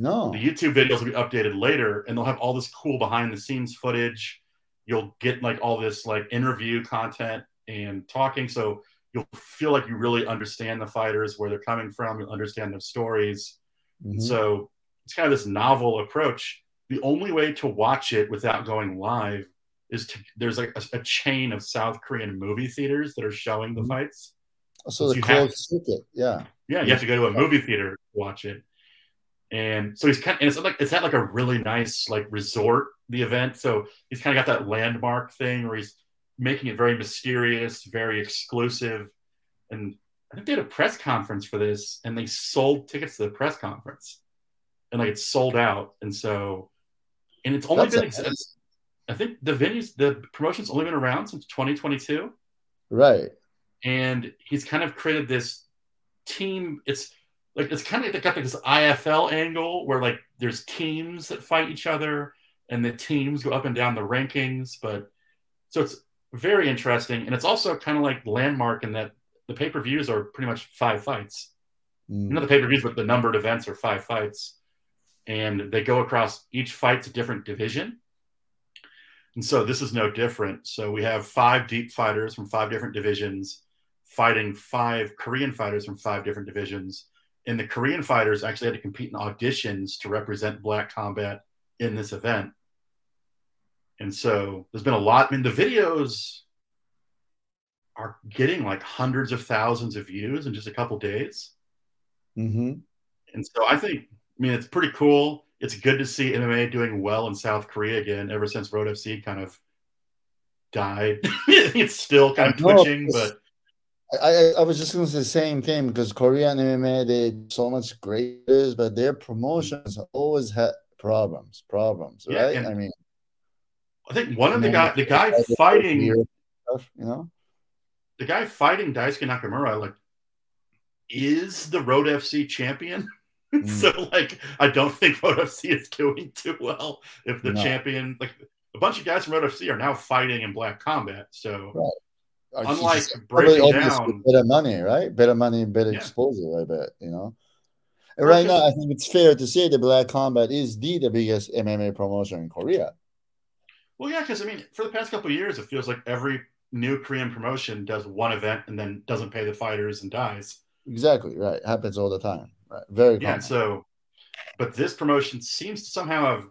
No. The YouTube videos will be updated later, and they'll have all this cool behind the scenes footage. You'll get like all this like interview content and talking, so you'll feel like you really understand the fighters, where they're coming from. You'll understand their stories. Mhm. So it's kind of this novel approach. The only way to watch it without going live is to there's like a, a chain of South Korean movie theaters that are showing the Mhm. fights. so the closed circuit. Yeah. Yeah, you have to go to a movie theater to watch it. And so he's kind of, and it's like it's at like a really nice like resort, the event. So he's kind of got that landmark thing where he's making it very mysterious, very exclusive. And I think they had a press conference for this and they sold tickets to the press conference. And like it's sold out. And so and it's only That's been amazing. I think the venues the promotion's only been around since 2022 Right. and he's kind of created this team. It's like it's kind of got like this IFL angle where like there's teams that fight each other, and the teams go up and down the rankings. But so it's very interesting, and it's also kind of like landmark in that the pay per views are pretty much five fights. Mm. Not the pay per views, but the numbered events are five fights, and they go across each fight's a different division. And so this is no different. So we have five deep fighters from five different divisions fighting five Korean fighters from five different divisions. And the Korean fighters actually had to compete in auditions to represent Black Combat in this event. And so there's been a lot. I mean, the videos are getting like hundreds of thousands of views in just a couple days. hmm And so I think, I mean, it's pretty cool. It's good to see MMA doing well in South Korea again ever since Road FC kind of died. *laughs* it's still kind of twitching, but I, I was just going to say the same thing because Korean MMA they so much great is, but their promotions always had problems, problems, Yeah, right? I mean, I think one of the guy, the guy fighting, you know, the guy fighting Daisuke Nakamura, like, is the Road FC champion. *laughs* Mm. so like I don't think Road FC is doing too well if the No. champion like a bunch of guys from Road FC are now fighting in Black Combat. So Right. Unlike breaking down- better money, right? Better money, better Yeah. exposure. I bet you know. And right now, I think it's fair to say that Black Combat is the, the biggest MMA promotion in Korea. well, yeah, because I mean, for the past couple of years, it feels like every new Korean promotion does one event and then doesn't pay the fighters and dies. Exactly right. Happens all the time. Right. Very common. Yeah, so but this promotion seems to somehow have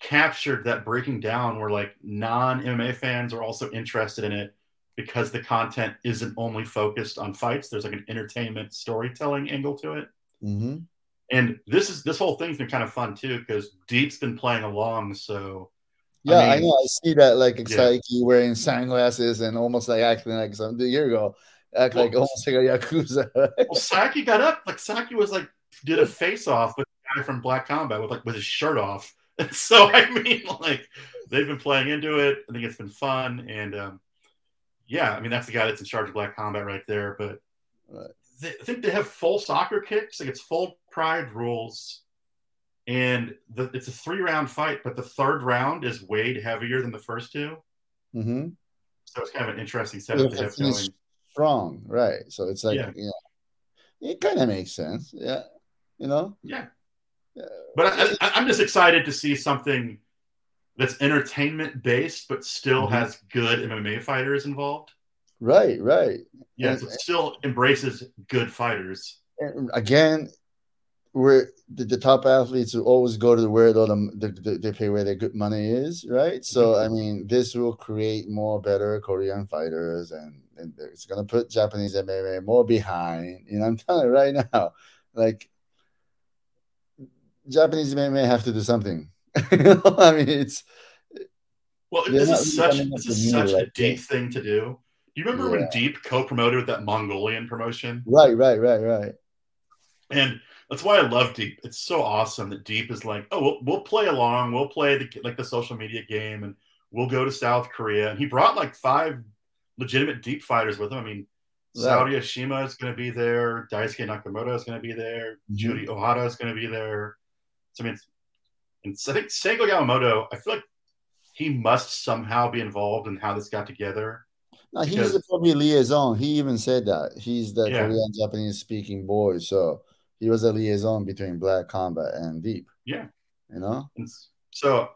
captured that breaking down where like non MMA fans are also interested in it because the content isn't only focused on fights. There's like an entertainment storytelling angle to it. hmm And this is this whole thing's been kind of fun too because Deep's been playing along. So Yeah, I, mean- know. I see that like Yeah. Wearing sunglasses and almost like acting like some a year ago, act like almost like a yakuza. *laughs* Well, Saki got up like Saki was like did a face off with the guy from Black Combat with like with his shirt off. And *laughs* so I mean, like they've been playing into it. I think it's been fun, and um, yeah, I mean that's the guy that's in charge of Black Combat right there. But Right. they, I think they have full soccer kicks. Like it's full Pride rules, and the, it's a three round fight. But the third round is weighed heavier than the first two, hmm so it's kind of an interesting setup Yeah, they have going. Strong, right? So it's like Yeah. you know, it kind of makes sense. Yeah, you know. Yeah. Yeah. But I, I, I'm just excited to see something that's entertainment based, but still Mhm. has good MMA fighters involved. Right, right. Yes, And- it still embraces good fighters. And again, where the, the top athletes will always go to the where the, the they pay where their good money is, right? So Mm-hmm. I mean, this will create more better Korean fighters, and, and it's gonna put Japanese MMA more behind. You know, I'm *laughs* telling you right now, like Japanese MMA have to do something. *laughs* I mean, it's Well, this is such this is such a deep yeah. thing to do. Do you remember when Deep co-promoted with that Mongolian promotion? right, right, right, right. And that's why I love Deep. It's so awesome that Deep is like, oh, we'll, we'll play along. We'll play the, like the social media game, and we'll go to South Korea. And he brought like five legitimate Deep fighters with him. I mean, Right. Saudi Ashima is going to be there. Daisuke Nakamura is going to be there. Mhm. Juri Ohara is going to be there. So I mean, it's, and so I think Seigo Yamamoto. I feel like he must somehow be involved in how this got together. No, he's Because- the probably liaison. He even said that he's the Yeah. Korean Japanese speaking boy. So he was a liaison between Black Combat and Deep. Yeah. You know? And so,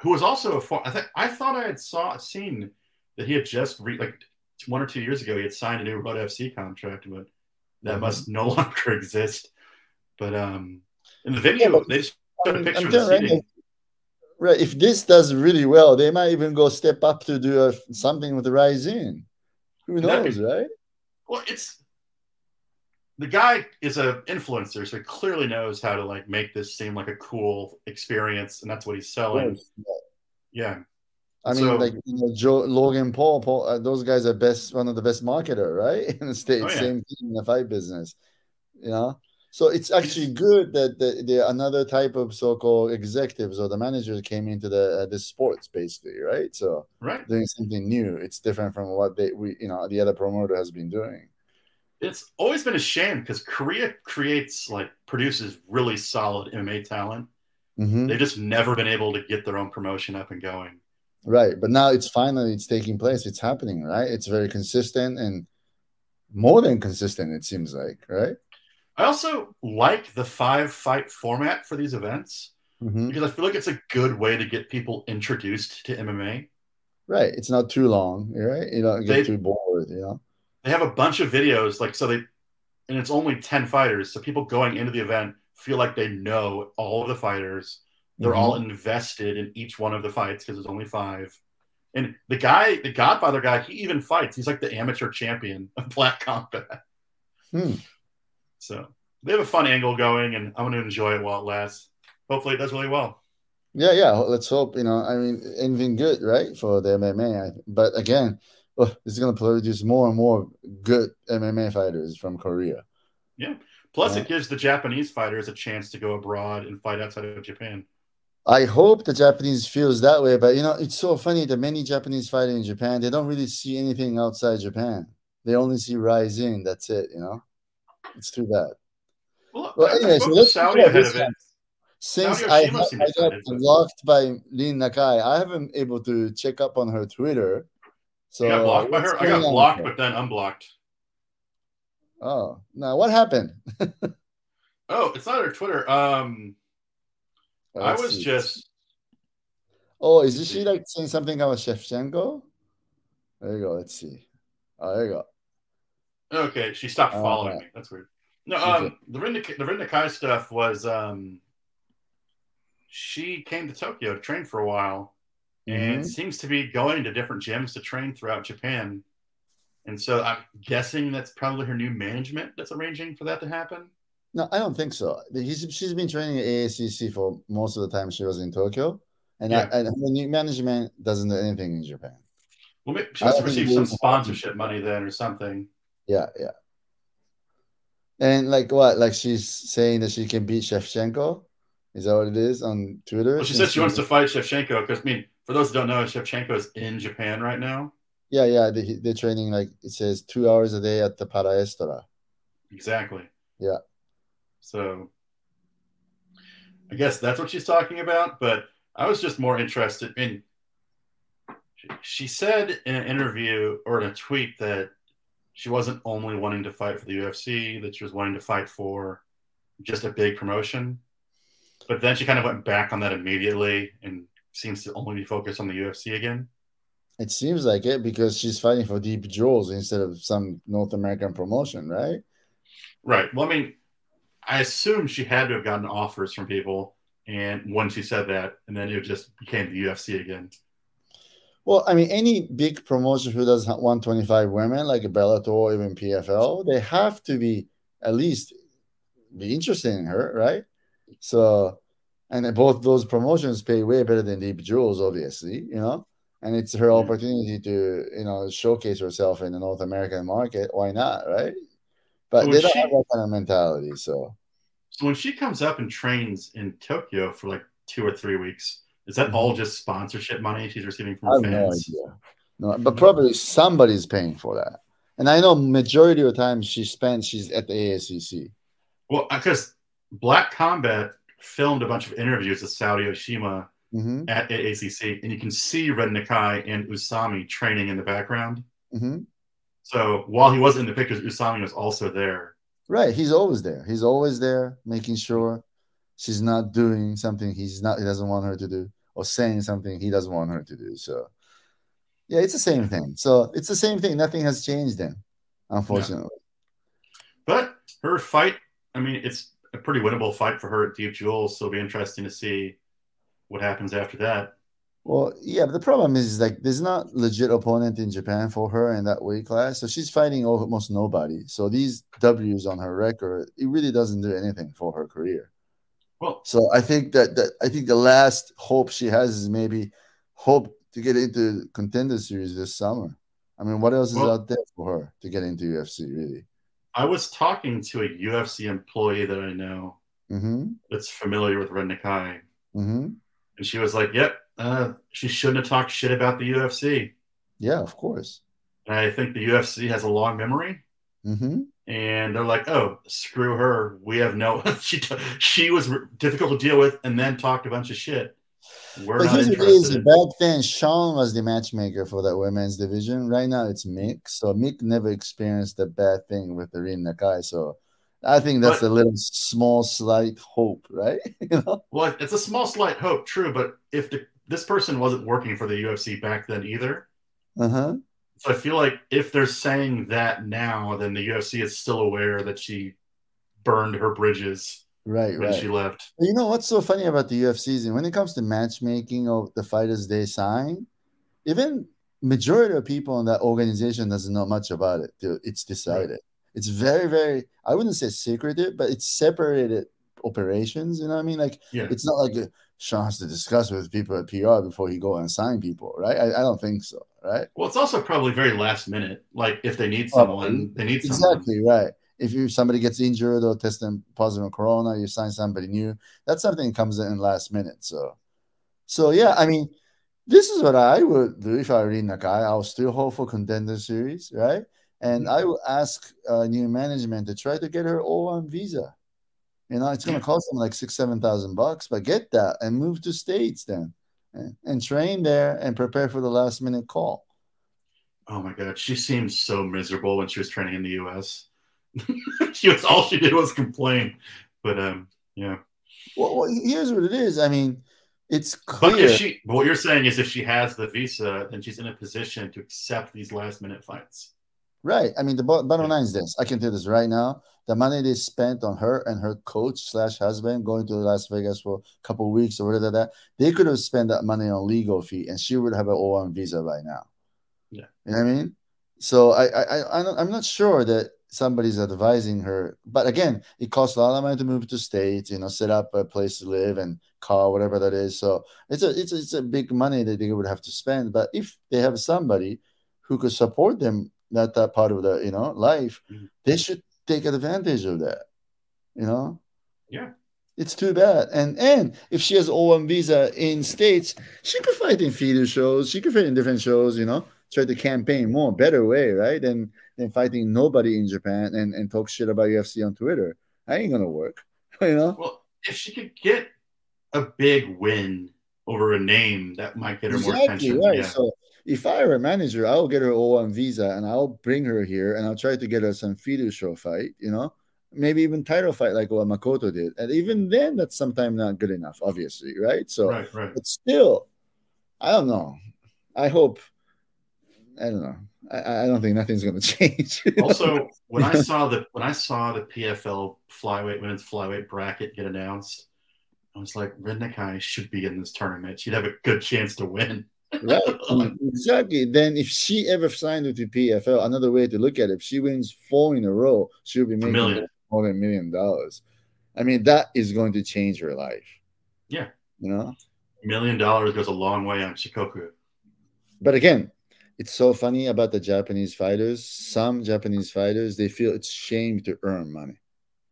who was also a for- I think I thought I had saw seen that he had just re- like one or two years ago he had signed a new Road FC contract, but that Mhm. must no *laughs* longer exist. But um, in the video, Yeah, but- they just I'm- I'm telling. Right. If this does really well, they might even go step up to do a, something with the Rizin. Who knows, right? Well, it's the guy is a influencer, so he clearly knows how to like make this seem like a cool experience, and that's what he's selling. Yeah, I mean, So- like you know, Joe Logan Paul, Paul uh, those guys are best one of the best marketer, right? *laughs* In the states, Oh, yeah. same thing in the fight business, you know. So it's actually good that the, the another type of so-called executives or the managers came into the uh, the sports basically, right? So right. doing something new. It's different from what they we you know the other promoter has been doing. It's always been a shame because Korea creates like produces really solid MMA talent. Mhm. They've just never been able to get their own promotion up and going. Right, but now it's finally it's taking place. It's happening, right? It's very consistent and more than consistent. It seems like, right? I also like the five fight format for these events Mhm. because I feel like it's a good way to get people introduced to MMA. Right. It's not too long, right? You don't get They- too bored, you know. They have a bunch of videos, like so they, and it's only ten fighters, so people going into the event feel like they know all of the fighters. They're Mhm. all invested in each one of the fights because there's only five. And the guy, the Godfather guy, he even fights. He's like the amateur champion of Black Combat. Hmm. So they have a fun angle going, and I'm going to enjoy it while it lasts. Hopefully, it does really well. Yeah, yeah. Let's hope, you know, I mean, anything good, right? For the MMA. But again, oh, it's going to produce more and more good MMA fighters from Korea. Yeah. Plus, Yeah. it gives the Japanese fighters a chance to go abroad and fight outside of Japan. I hope the Japanese feels that way, but you know, it's so funny that many Japanese fighting in Japan, they don't really see anything outside Japan. They only see Rizin. That's it, you know. It's too bad. Well, Well, anyway, so let's Saudi ahead of it. Since I, I got blocked by Rin Nakai, I haven't able to check up on her Twitter. So you got blocked by her. I got blocked, but then unblocked. Oh, now what happened? *laughs* oh, it's not her Twitter. Um, I was see. just. Oh, is she like saying something about Shevchenko? There you go. Let's see. Oh, there you go. Okay, she stopped following me. That's weird. No, um, the Rin the Rin Nakai stuff was um, she came to Tokyo to train for a while, mm-hmm. and seems to be going to different gyms to train throughout Japan. And so I'm guessing that's probably her new management that's arranging for that to happen. No, I don't think so. He's, she's been training at AACC for most of the time she was in Tokyo, and, yeah. I, and the new management doesn't do anything in Japan. Well, she must have received some sponsorship money then or something. Yeah, yeah. And like what? Like she's saying that she can beat Shevchenko? Is that what it is on Twitter? Well, she says she wants to fight Shevchenko because I mean, for those who don't know, Shevchenko is in Japan right now. Yeah, yeah, they, they're training like it says two hours a day at the Palestra. Exactly. Yeah. So I guess that's what she's talking about. But I was just more interested in. She said in an interview or in a tweet that she wasn't only wanting to fight for the UFC, that she was wanting to fight for just a big promotion. But then she kind of went back on that immediately and seems to only be focused on the UFC again. It seems like it because she's fighting for deep jewels instead of some North American promotion, right? Right. Well, I mean, I assume she had to have gotten offers from people, and once she said that, and then it just became the UFC again. Well, I mean, any big promotion who does 125 women, like Bellator or even PFL, they have to be at least be interested in her, right? So, and both those promotions pay way better than Deep Jewels, obviously, you know, and it's her opportunity to, you know, showcase herself in the North American market. Why not, right? But so they don't she, have that kind of mentality. So, so when she comes up and trains in Tokyo for like two or three weeks, is that mm-hmm. all just sponsorship money she's receiving from fans? No idea. No, but probably somebody's paying for that. And I know majority of the time she spends she's at the AACC. Well, because Black Combat filmed a bunch of interviews with Saudi Oshima mm-hmm. at AACC, and you can see Rin Nakai and Usami training in the background. Mm-hmm. So while he wasn't in the pictures, Usami was also there. Right, he's always there. He's always there, making sure she's not doing something he's not he doesn't want her to do or saying something he doesn't want her to do. So yeah, it's the same thing. So it's the same thing. Nothing has changed then, unfortunately. But her fight, I mean, it's a pretty winnable fight for her at Deep Jewels. So it'll be interesting to see what happens after that. Well, yeah, but the problem is, is like there's not legit opponent in Japan for her in that weight class, so she's fighting almost nobody. So these W's on her record, it really doesn't do anything for her career. Well, so I think that, that I think the last hope she has is maybe hope to get into contender series this summer. I mean, what else is well, out there for her to get into UFC? Really, I was talking to a UFC employee that I know mm-hmm. that's familiar with Rin Nakai, mm-hmm. and she was like, "Yep, uh, she shouldn't have talked shit about the UFC." Yeah, of course. And I think the UFC has a long memory. Mm-hmm and they're like, "Oh, screw her. We have no." *laughs* she she was difficult to deal with, and then talked a bunch of shit. We're but not interested. back then, Sean was the matchmaker for that women's division. Right now, it's Mick. So Mick never experienced a bad thing with the Rin Nakai. So I think that's but, a little small, slight hope, right? *laughs* you know? Well, it's a small, slight hope, true. But if the, this person wasn't working for the UFC back then either, uh huh so I feel like if they're saying that now, then the UFC is still aware that she burned her bridges right when right. she left. You know what's so funny about the UFC is when it comes to matchmaking of the fighters they sign, even majority of people in that organization doesn't know much about it. till It's decided. Right. It's very, very I wouldn't say secretive, but it's separated operations. You know what I mean? Like yeah. it's not like Sean has to discuss with people at PR before he go and sign people, right? I, I don't think so, right? Well, it's also probably very last minute. Like if they need someone, they need exactly right. If you somebody gets injured or testing positive on corona, you sign somebody new. That's something that comes in last minute. So, so yeah, I mean, this is what I would do if I were in Nakai. I'll still hope for contender series, right? And mm-hmm. I will ask uh, new management to try to get her all on visa You know, it's going to cost them like six, seven thousand bucks, but get that and move to states then, and, and train there and prepare for the last minute call. Oh my god, she seemed so miserable when she was training in the U.S. *laughs* she was all she did was complain, but um, yeah. Well, well, here's what it is. I mean, it's clear. But if she, but what you're saying is, if she has the visa, then she's in a position to accept these last minute fights. Right. I mean, the bottom line is this: I can tell this right now. The money they spent on her and her coach slash husband going to Las Vegas for a couple weeks or whatever that they could have spent that money on legal fee, and she would have an O1 visa by now. Yeah. You know what I mean? So I I, I I'm not sure that somebody's advising her. But again, it costs a lot of money to move to states, you know, set up a place to live and car, whatever that is. So it's a it's a, it's a big money that they would have to spend. But if they have somebody who could support them that that part of the you know life, mm-hmm. they should take advantage of that. You know. Yeah. It's too bad. And and if she has O1 visa in states, she could fight in feeder shows. She could fight in different shows. You know, try to campaign more, better way, right? And than fighting nobody in Japan and, and talk shit about UFC on Twitter. That ain't gonna work. *laughs* You know? Well, if she could get a big win over a name, that might get her exactly, more attention. Right. Yeah. So if I were a manager, I'll get her O1 visa and I'll bring her here and I'll try to get her some feeder show fight, you know, maybe even title fight like what Makoto did. And even then, that's sometimes not good enough, obviously, right? So, right, right. but still, I don't know. I hope, I don't know. I, I don't think nothing's going *laughs* to change. also, *laughs* when I saw the when I saw the PFL flyweight women's flyweight bracket get announced, I was like, Rin should be in this tournament. She'd have a good chance to win. Right, *laughs* um, exactly. Then if she ever signed with the PFL, another way to look at it, if she wins four in a row, she'll be making more than a million dollars. I mean, that is going to change her life. Yeah, you know, a million dollars goes a long way on Shikoku. But again, it's so funny about the Japanese fighters. Some Japanese fighters they feel it's shame to earn money.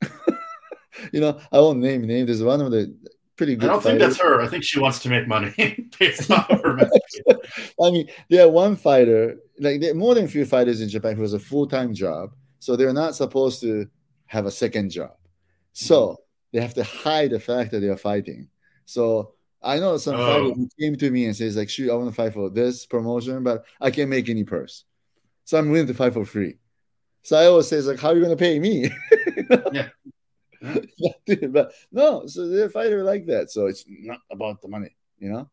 *laughs* you know, I won't name names. There's one of the pretty good. I don't fighters. think that's her. I think she wants to make money *laughs* based off of her *laughs* I mean, there are one fighter, like there are more than a few fighters in Japan who has a full time job, so they're not supposed to have a second job. So mm-hmm. they have to hide the fact that they are fighting. So I know some oh. fighter who came to me and says like, "Shoot, I want to fight for this promotion, but I can't make any purse, so I'm willing to fight for free." So I always say, "Like, how are you going to pay me?" *laughs* yeah. *laughs* but no, so they're a fighter like that. So it's not about the money, you know.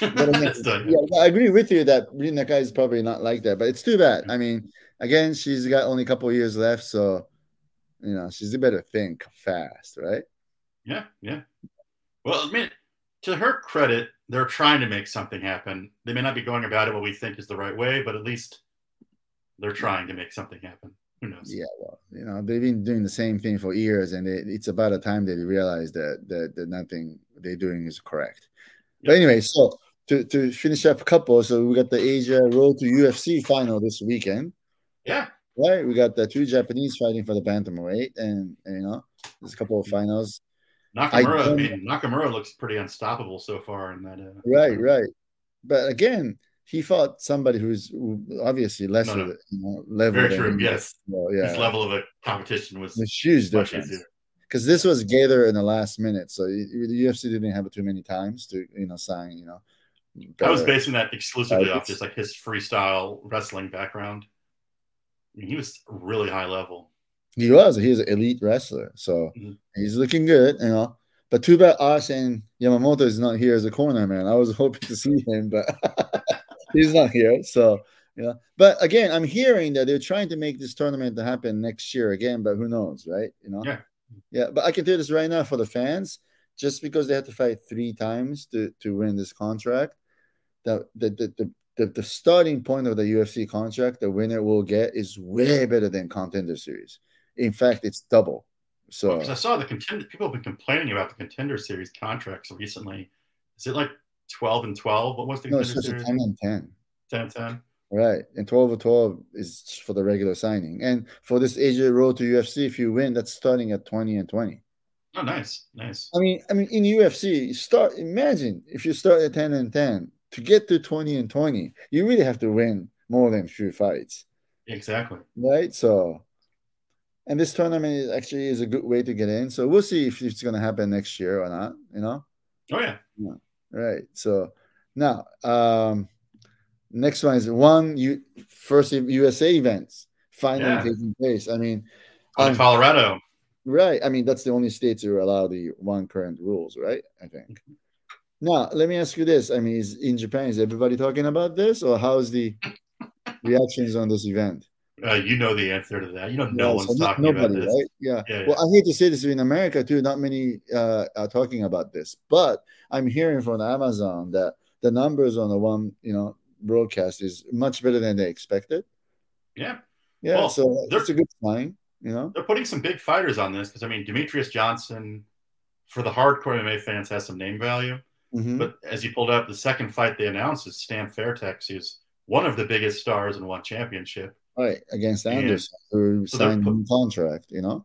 But I, mean, *laughs* yeah, I agree with you that Rin Nakai is probably not like that, but it's too bad. I mean, again, she's got only a couple years left, so you know she's better think fast, right? Yeah, yeah. Well, I mean, to her credit, they're trying to make something happen. They may not be going about it what we think is the right way, but at least they're trying to make something happen. Who knows? Yeah, well, you know, they've been doing the same thing for years, and it, it's about a time that they realize that, that that nothing they're doing is correct. Yep. But anyway, so to, to finish up a couple, so we got the Asia Road to UFC final this weekend. Yeah. Right. We got the two Japanese fighting for the bantamweight, and, and you know, there's a couple of finals. Nakamura, I, I, mean, Nakamura looks pretty unstoppable so far in that. Uh, right, right. But again, he fought somebody who's obviously less no, no. You know, level. Very true. Yes. Yeah. His level of a competition was a huge difference. Because this was Gator in the last minute, so the UFC didn't have it too many times to you know sign you know. I was basing that exclusively off just like his freestyle wrestling background. I mean, he was really high level. He was. He's an elite wrestler. So mm-hmm. he's looking good, you know. But too bad us and Yamamoto is not here as a corner man. I was hoping to see him, but *laughs* he's not here. So yeah. But again, I'm hearing that they're trying to make this tournament to happen next year again, but who knows, right? You know? Yeah. Yeah. But I can tell this right now for the fans, just because they had to fight three times to, to win this contract, that the, the, the, the, the starting point of the UFC contract, the winner will get is way better than contender series. In fact, it's double. So well, I saw the contender. People have been complaining about the contender series contracts recently. Is it like twelve and twelve? What was the no? It's just series? ten and ten. 10 and 10. Right, and twelve or twelve is for the regular signing, and for this Asia Road to UFC, if you win, that's starting at twenty and twenty. Oh, nice, nice. I mean, I mean, in UFC, start. Imagine if you start at ten and ten to get to twenty and twenty, you really have to win more than few fights. Exactly. Right. So and this tournament is actually is a good way to get in. So we'll see if it's going to happen next year or not. You know. Oh yeah. yeah. Right. So now, um, next one is one you first USA events finally yeah. taking place. I mean, um, Colorado. Right. I mean, that's the only states who allow the one current rules, right? I think. Now, let me ask you this. I mean, is in Japan, is everybody talking about this, or how's the reactions on this event? Uh, you know the answer to that. You know, no yeah, one's so talking nobody, about this. Right? Yeah. Yeah. Well, I hate to say this in America too. Not many uh, are talking about this, but I'm hearing from Amazon that the numbers on the one, you know, broadcast is much better than they expected. Yeah. Yeah. Well, so that's a good sign. You know, they're putting some big fighters on this because I mean, Demetrious Johnson, for the hardcore MMA fans, has some name value. Mm-hmm. But as you pulled up, the second fight they announced is Stamp Fairtex, who's one of the biggest stars in one championship. Right, against Anderson, who so signed a contract, you know?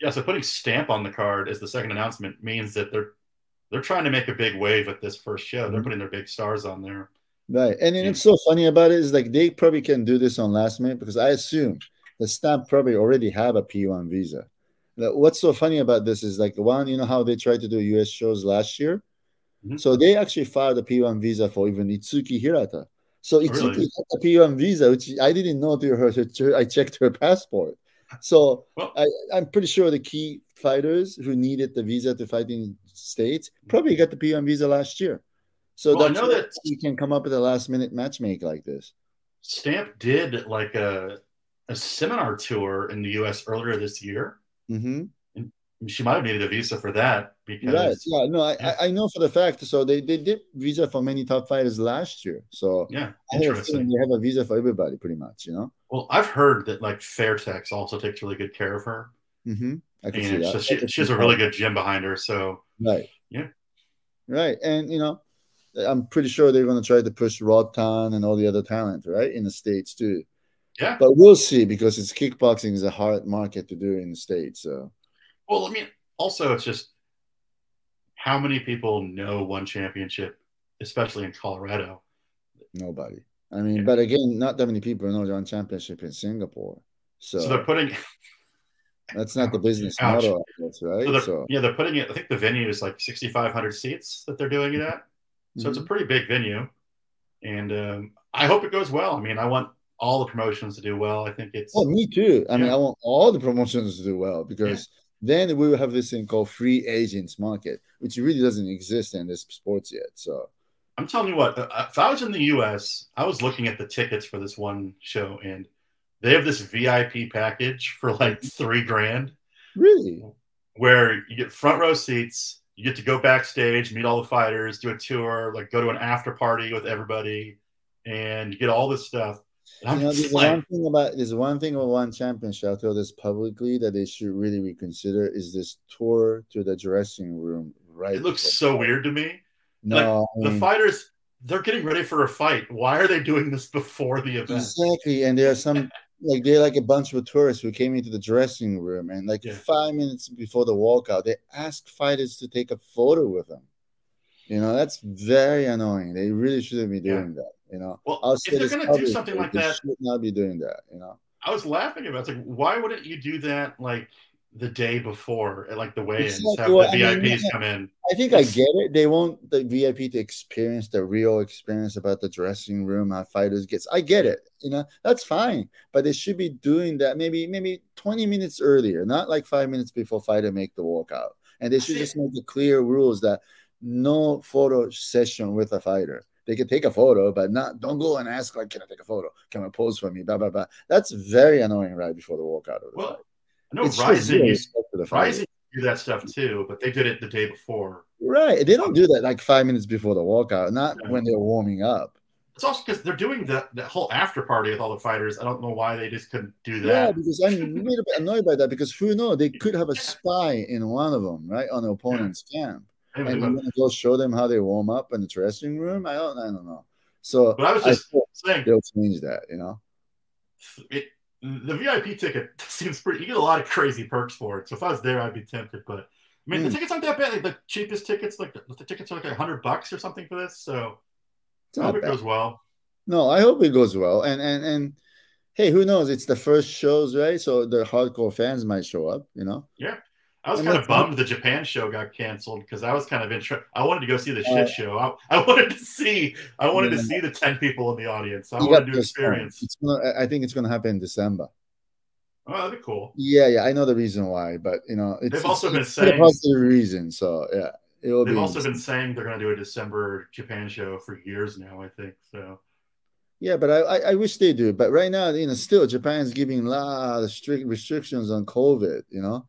Yeah, so putting Stamp on the card as the second announcement means that they're they're trying to make a big wave at this first show. Mm-hmm. They're putting their big stars on there. Right. And, and it's so funny about it is like they probably can do this on last minute because I assume the Stamp probably already have a P1 visa. What's so funny about this is like one, you know how they tried to do US shows last year? Mm-hmm. So they actually filed a P1 visa for even Itsuki Hirata. So Itsuki really? a P1 visa, which I didn't know to her. I checked her *laughs* passport. So well, I, I'm pretty sure the key fighters who needed the visa to fight in the states probably got the P1 visa last year. So well, I know that you can come up with a last minute matchmake like this. Stamp did like a a seminar tour in the U.S. earlier this year. Mm-hmm she might have needed a visa for that because right. yeah no I. I know for the fact so they, they did visa for many top fighters last year so yeah interesting they have a visa for everybody pretty much you know well I've heard that like Fairtex also takes really good care of her mm-hmm. I can and see that. so she, she has a really good gym behind her so right yeah right and you know I'm pretty sure they're going to try to push Rodtang and all the other talent right in the states too yeah but we'll see because it's kickboxing is a hard market to do in the states so well, I mean, also it's just how many people know one championship, especially in Colorado. Nobody. I mean, yeah. but again, not that many people know one championship in Singapore. So, so they're putting. *laughs* that's not the business Ouch. model, guess, right? So, so, yeah, they're putting it. I think the venue is like 6,500 seats that they're doing it at. So mm-hmm. it's a mm-hmm. pretty big venue, and um, I hope it goes well. I mean, I want all the promotions to do well. I think it's. Oh, me too. I yeah. mean, I want all the promotions to do well because then we will have this thing called free agents market, which really doesn't exist in this sports yet. So I'm telling you what, uh, if I was in the US, I was looking at the tickets for this one show and they have this VIP package for like three grand. Really? Where you get front row seats, you get to go backstage, meet all the fighters, do a tour, like go to an after party with everybody, and you get all this stuff. You know, there's like, one thing about there's one thing about one championship. I'll tell this publicly that they should really reconsider is this tour to the dressing room. Right, it looks so weird to me. No, like, I mean, the fighters they're getting ready for a fight. Why are they doing this before the event? Exactly, and there are some like they're like a bunch of tourists who came into the dressing room and like yeah. five minutes before the walkout, they ask fighters to take a photo with them. You know, that's very annoying. They really shouldn't be doing yeah. that. You know, well, if they're going to do something like that, should not be doing that. You know, I was laughing about it. It's like, why wouldn't you do that like the day before like the way ins, Have well, the VIPs mean, come in. I think I get it. They want the VIP to experience the real experience about the dressing room, how fighters gets. I get it. You know, that's fine. But they should be doing that maybe maybe 20 minutes earlier, not like five minutes before fighter make the walkout. And they should just make the clear rules that no photo session with a fighter they can take a photo, but not don't go and ask like, "Can I take a photo? Can I pose for me?" Blah blah blah. That's very annoying right before the walkout of the well, fight. I know Rizin used Rizin do that stuff too, but they did it the day before. Right, they don't do that like five minutes before the walkout, not yeah. when they're warming up. It's also because they're doing the, the whole after party with all the fighters. I don't know why they just couldn't do that. Yeah, because I'm a *laughs* little bit annoyed by that because who knows? They could have a spy in one of them, right, on the opponent's yeah. camp and you're gonna go show them how they warm up in the dressing room. I don't, I don't know. So, but I was just I saying they'll change that. You know, it, the VIP ticket *laughs* seems pretty. You get a lot of crazy perks for it. So if I was there, I'd be tempted. But I mean, mm. the hmm. tickets aren't that bad. Like, the cheapest tickets, like the, the tickets are like a hundred bucks or something for this. So I hope bad. it goes well. No, I hope it goes well. And and and hey, who knows? It's the first shows, right? So the hardcore fans might show up, you know? Yeah. I was And kind of bummed the Japan show got canceled because I was kind of interested. I wanted to go see the shit show. I, I *laughs* wanted to see. I wanted to see the ten people in the audience. I You wanted to experience. Gonna, I- I think it's going to happen in December. Oh, that'd be cool. Yeah, yeah, I know the reason why, but you know, it's, They've also it's, been it's saying- positive reason. So yeah, it will They've be. also been saying they're going to do a December Japan show for years now. I think so. Yeah, but I, I, I wish they do. But right now, you know, still Japan's giving a lot of strict restrictions on COVID. You know,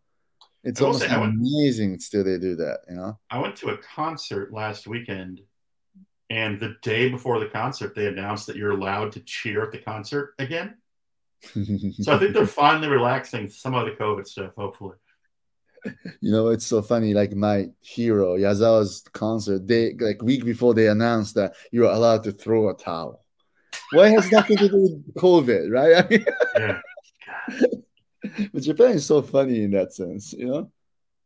it's I almost say, amazing. Still, they do that. You know. I went to a concert last weekend, and the day before the concert, they announced that you're allowed to cheer at the concert again. So I think they're *laughs* finally relaxing some of the COVID stuff. Hopefully, you know, it's so funny. Like my hero Yazawa's concert, they like week before they announced that you're allowed to throw a towel. Why has nothing to do with COVID, right? *laughs* I mean, yeah. *laughs* but Japan is so funny in that sense. You know.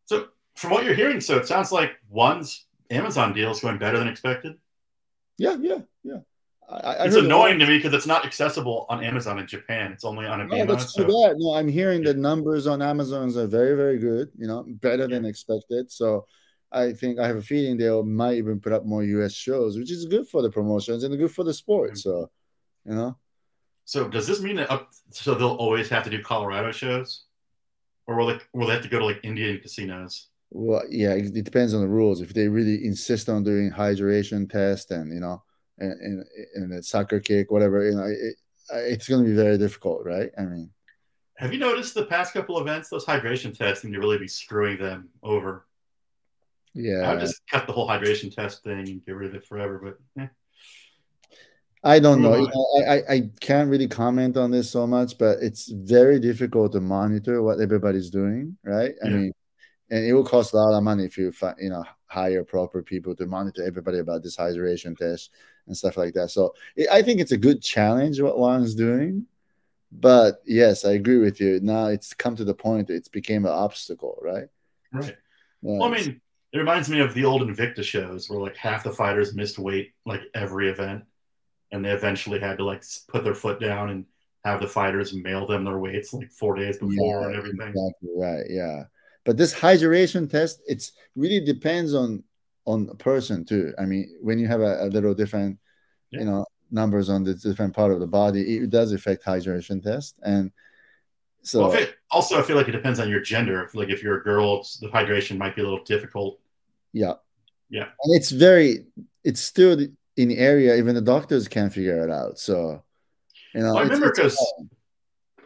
So from what you're hearing, so it sounds like one's Amazon deal is going better than expected. Yeah, yeah, yeah. I, I It's annoying to me because it's not accessible on Amazon in Japan. It's only on No, Amazon. that's too so bad. No, I'm hearing the numbers on Amazon's are very, very good. You know, better than expected. So, I think I have a feeling they might even put up more U.S. shows, which is good for the promotions and good for the sport. Mm. So, you know, So does this mean that up, so they'll always have to do Colorado shows, or will they will they have to go to like Indian casinos? well, yeah, it, it depends on the rules. If they really insist on doing hydration test and you know, and and, and a soccer kick, whatever, you know, it, it's going to be very difficult, right? I mean, Have you noticed the past couple events? Those hydration tests seem to really be screwing them over. Yeah, I would just cut the whole hydration test thing and get rid of it forever. But eh. I don't know. You know, I, I, can't really comment on this so much, but it's very difficult to monitor what everybody's doing, right? I Yeah. mean, and it will cost a lot of money if you fi- you know hire proper people to monitor everybody about this hydration test and stuff like that. So it, I think it's a good challenge what one's doing, but yes, I agree with you. Now it's come to the point it's became an obstacle, right? right. Yeah, Well, I mean, it reminds me of the old Invicta shows where like half the fighters missed weight like every event, and they eventually had to like put their foot down and have the fighters mail them their weights like four days before and everything. Exactly right. Yeah. But this hydration test, it's really depends on on a person too. I mean, when you have a, a little different, Yeah. you know, numbers on the different part of the body, it does affect hydration test. And so Well, if it, also, I feel like it depends on your gender. If, like if you're a girl, it's, the hydration might be a little difficult. yeah. Yeah. And it's very it's still in the area, even the doctors can't figure it out. So you know, Well, I remember because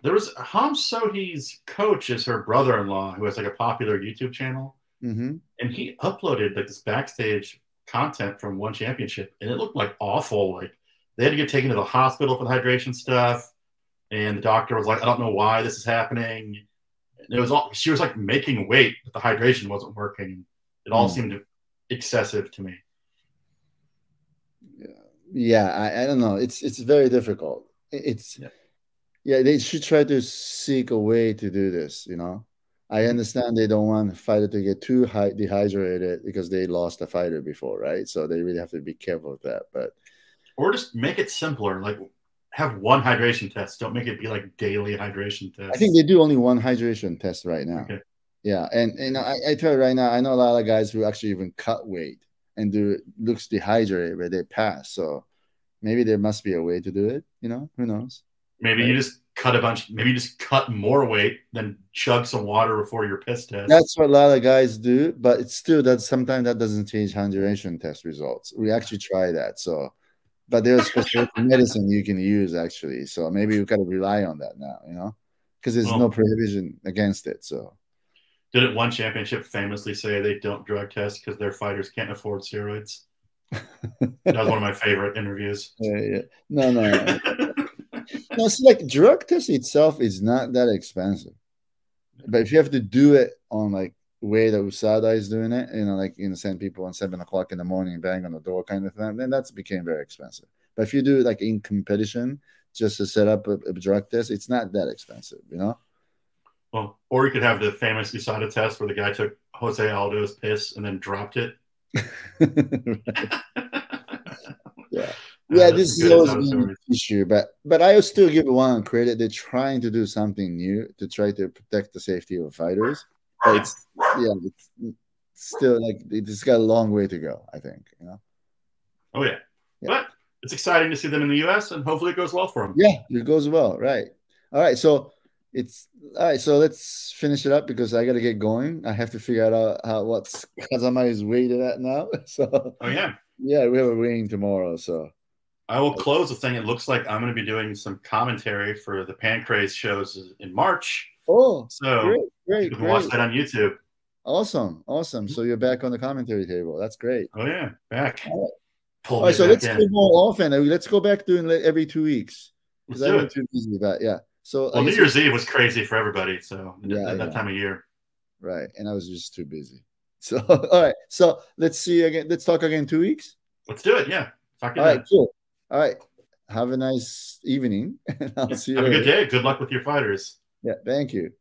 there was Ham Seo-hee's coach is her brother-in-law who has like a popular YouTube channel, Mhm. and he uploaded like this backstage content from one championship, and it looked like awful. Like they had to get taken to the hospital for the hydration stuff, and the doctor was like, "I don't know why this is happening." And it was all she was like making weight, but the hydration wasn't working. It all Hmm. seemed excessive to me. Yeah I, I don't know it's it's very difficult it's Yeah. yeah. they should try to seek a way to do this you know i mm-hmm. understand they don't want a fighter to get too high dehydrated because they lost a fighter before right so they really have to be careful with that but Or just make it simpler. Like have one hydration test. Don't make it be like daily hydration test. i think they do only one hydration test right now Okay. yeah and and I, I tell you right now i know a lot of guys who actually even cut weight and do looks dehydrated but they pass so maybe there must be a way to do it you know who knows Maybe you just cut a bunch. Maybe you just cut more weight, then chug some water before your piss test. That's what a lot of guys do, but it's still that sometimes that doesn't change hydration test results. We actually try that. So, but there's special *laughs* medicine you can use actually. So maybe you gotta rely on that now, you know, because there's Well- no prohibition against it. So Didn't one championship famously say they don't drug test because their fighters can't afford steroids? That was one of my favorite interviews. *laughs* yeah, yeah. No, no, no. no. It's like drug test itself is not that expensive, but if you have to do it on like way that USADA is doing it, you know, like you know, send people on seven o'clock in the morning, bang on the door kind of thing, then that's became very expensive. But if you do it like in competition, just to set up a, a drug test, it's not that expensive, you know. Well, or you could have the famous USADA test where the guy took Jose Aldo's piss and then dropped it. *laughs* yeah. Yeah, uh, this is always been an issue, but but I will still give one credit. They're trying to do something new to try to protect the safety of fighters. But it's yeah, it's still like it's got a long way to go. I think you know. Oh yeah, yeah. but it's exciting to see them in the U.S. and hopefully it goes well for them. Yeah, it goes well. Right. All right. So it's all right. So let's finish it up because I got to get going. I have to figure out uh, how what's Kazama is weighted at now. *laughs* So. Oh yeah. Yeah, we have a weighing tomorrow. So. I will close the thing. It looks like I'm going to be doing some commentary for the Pancrase shows in March. Oh, so great, great, you can great. watch that on YouTube. Awesome, awesome. So you're back on the commentary table. That's great. Oh yeah, back. All right, All right so let's in. go more often. Let's go back doing every two weeks because I've been too busy. But yeah, so well, New Year's Eve was crazy for everybody. So yeah, at that yeah. time of year, right? And I was just too busy. *laughs* So all right, so let's see again. Let's talk again two weeks. Let's do it. Yeah. Talk all right, cool. All right. Have a nice evening. *laughs* I'll see you. Have later. a good day. Good luck with your fighters. Yeah. Thank you.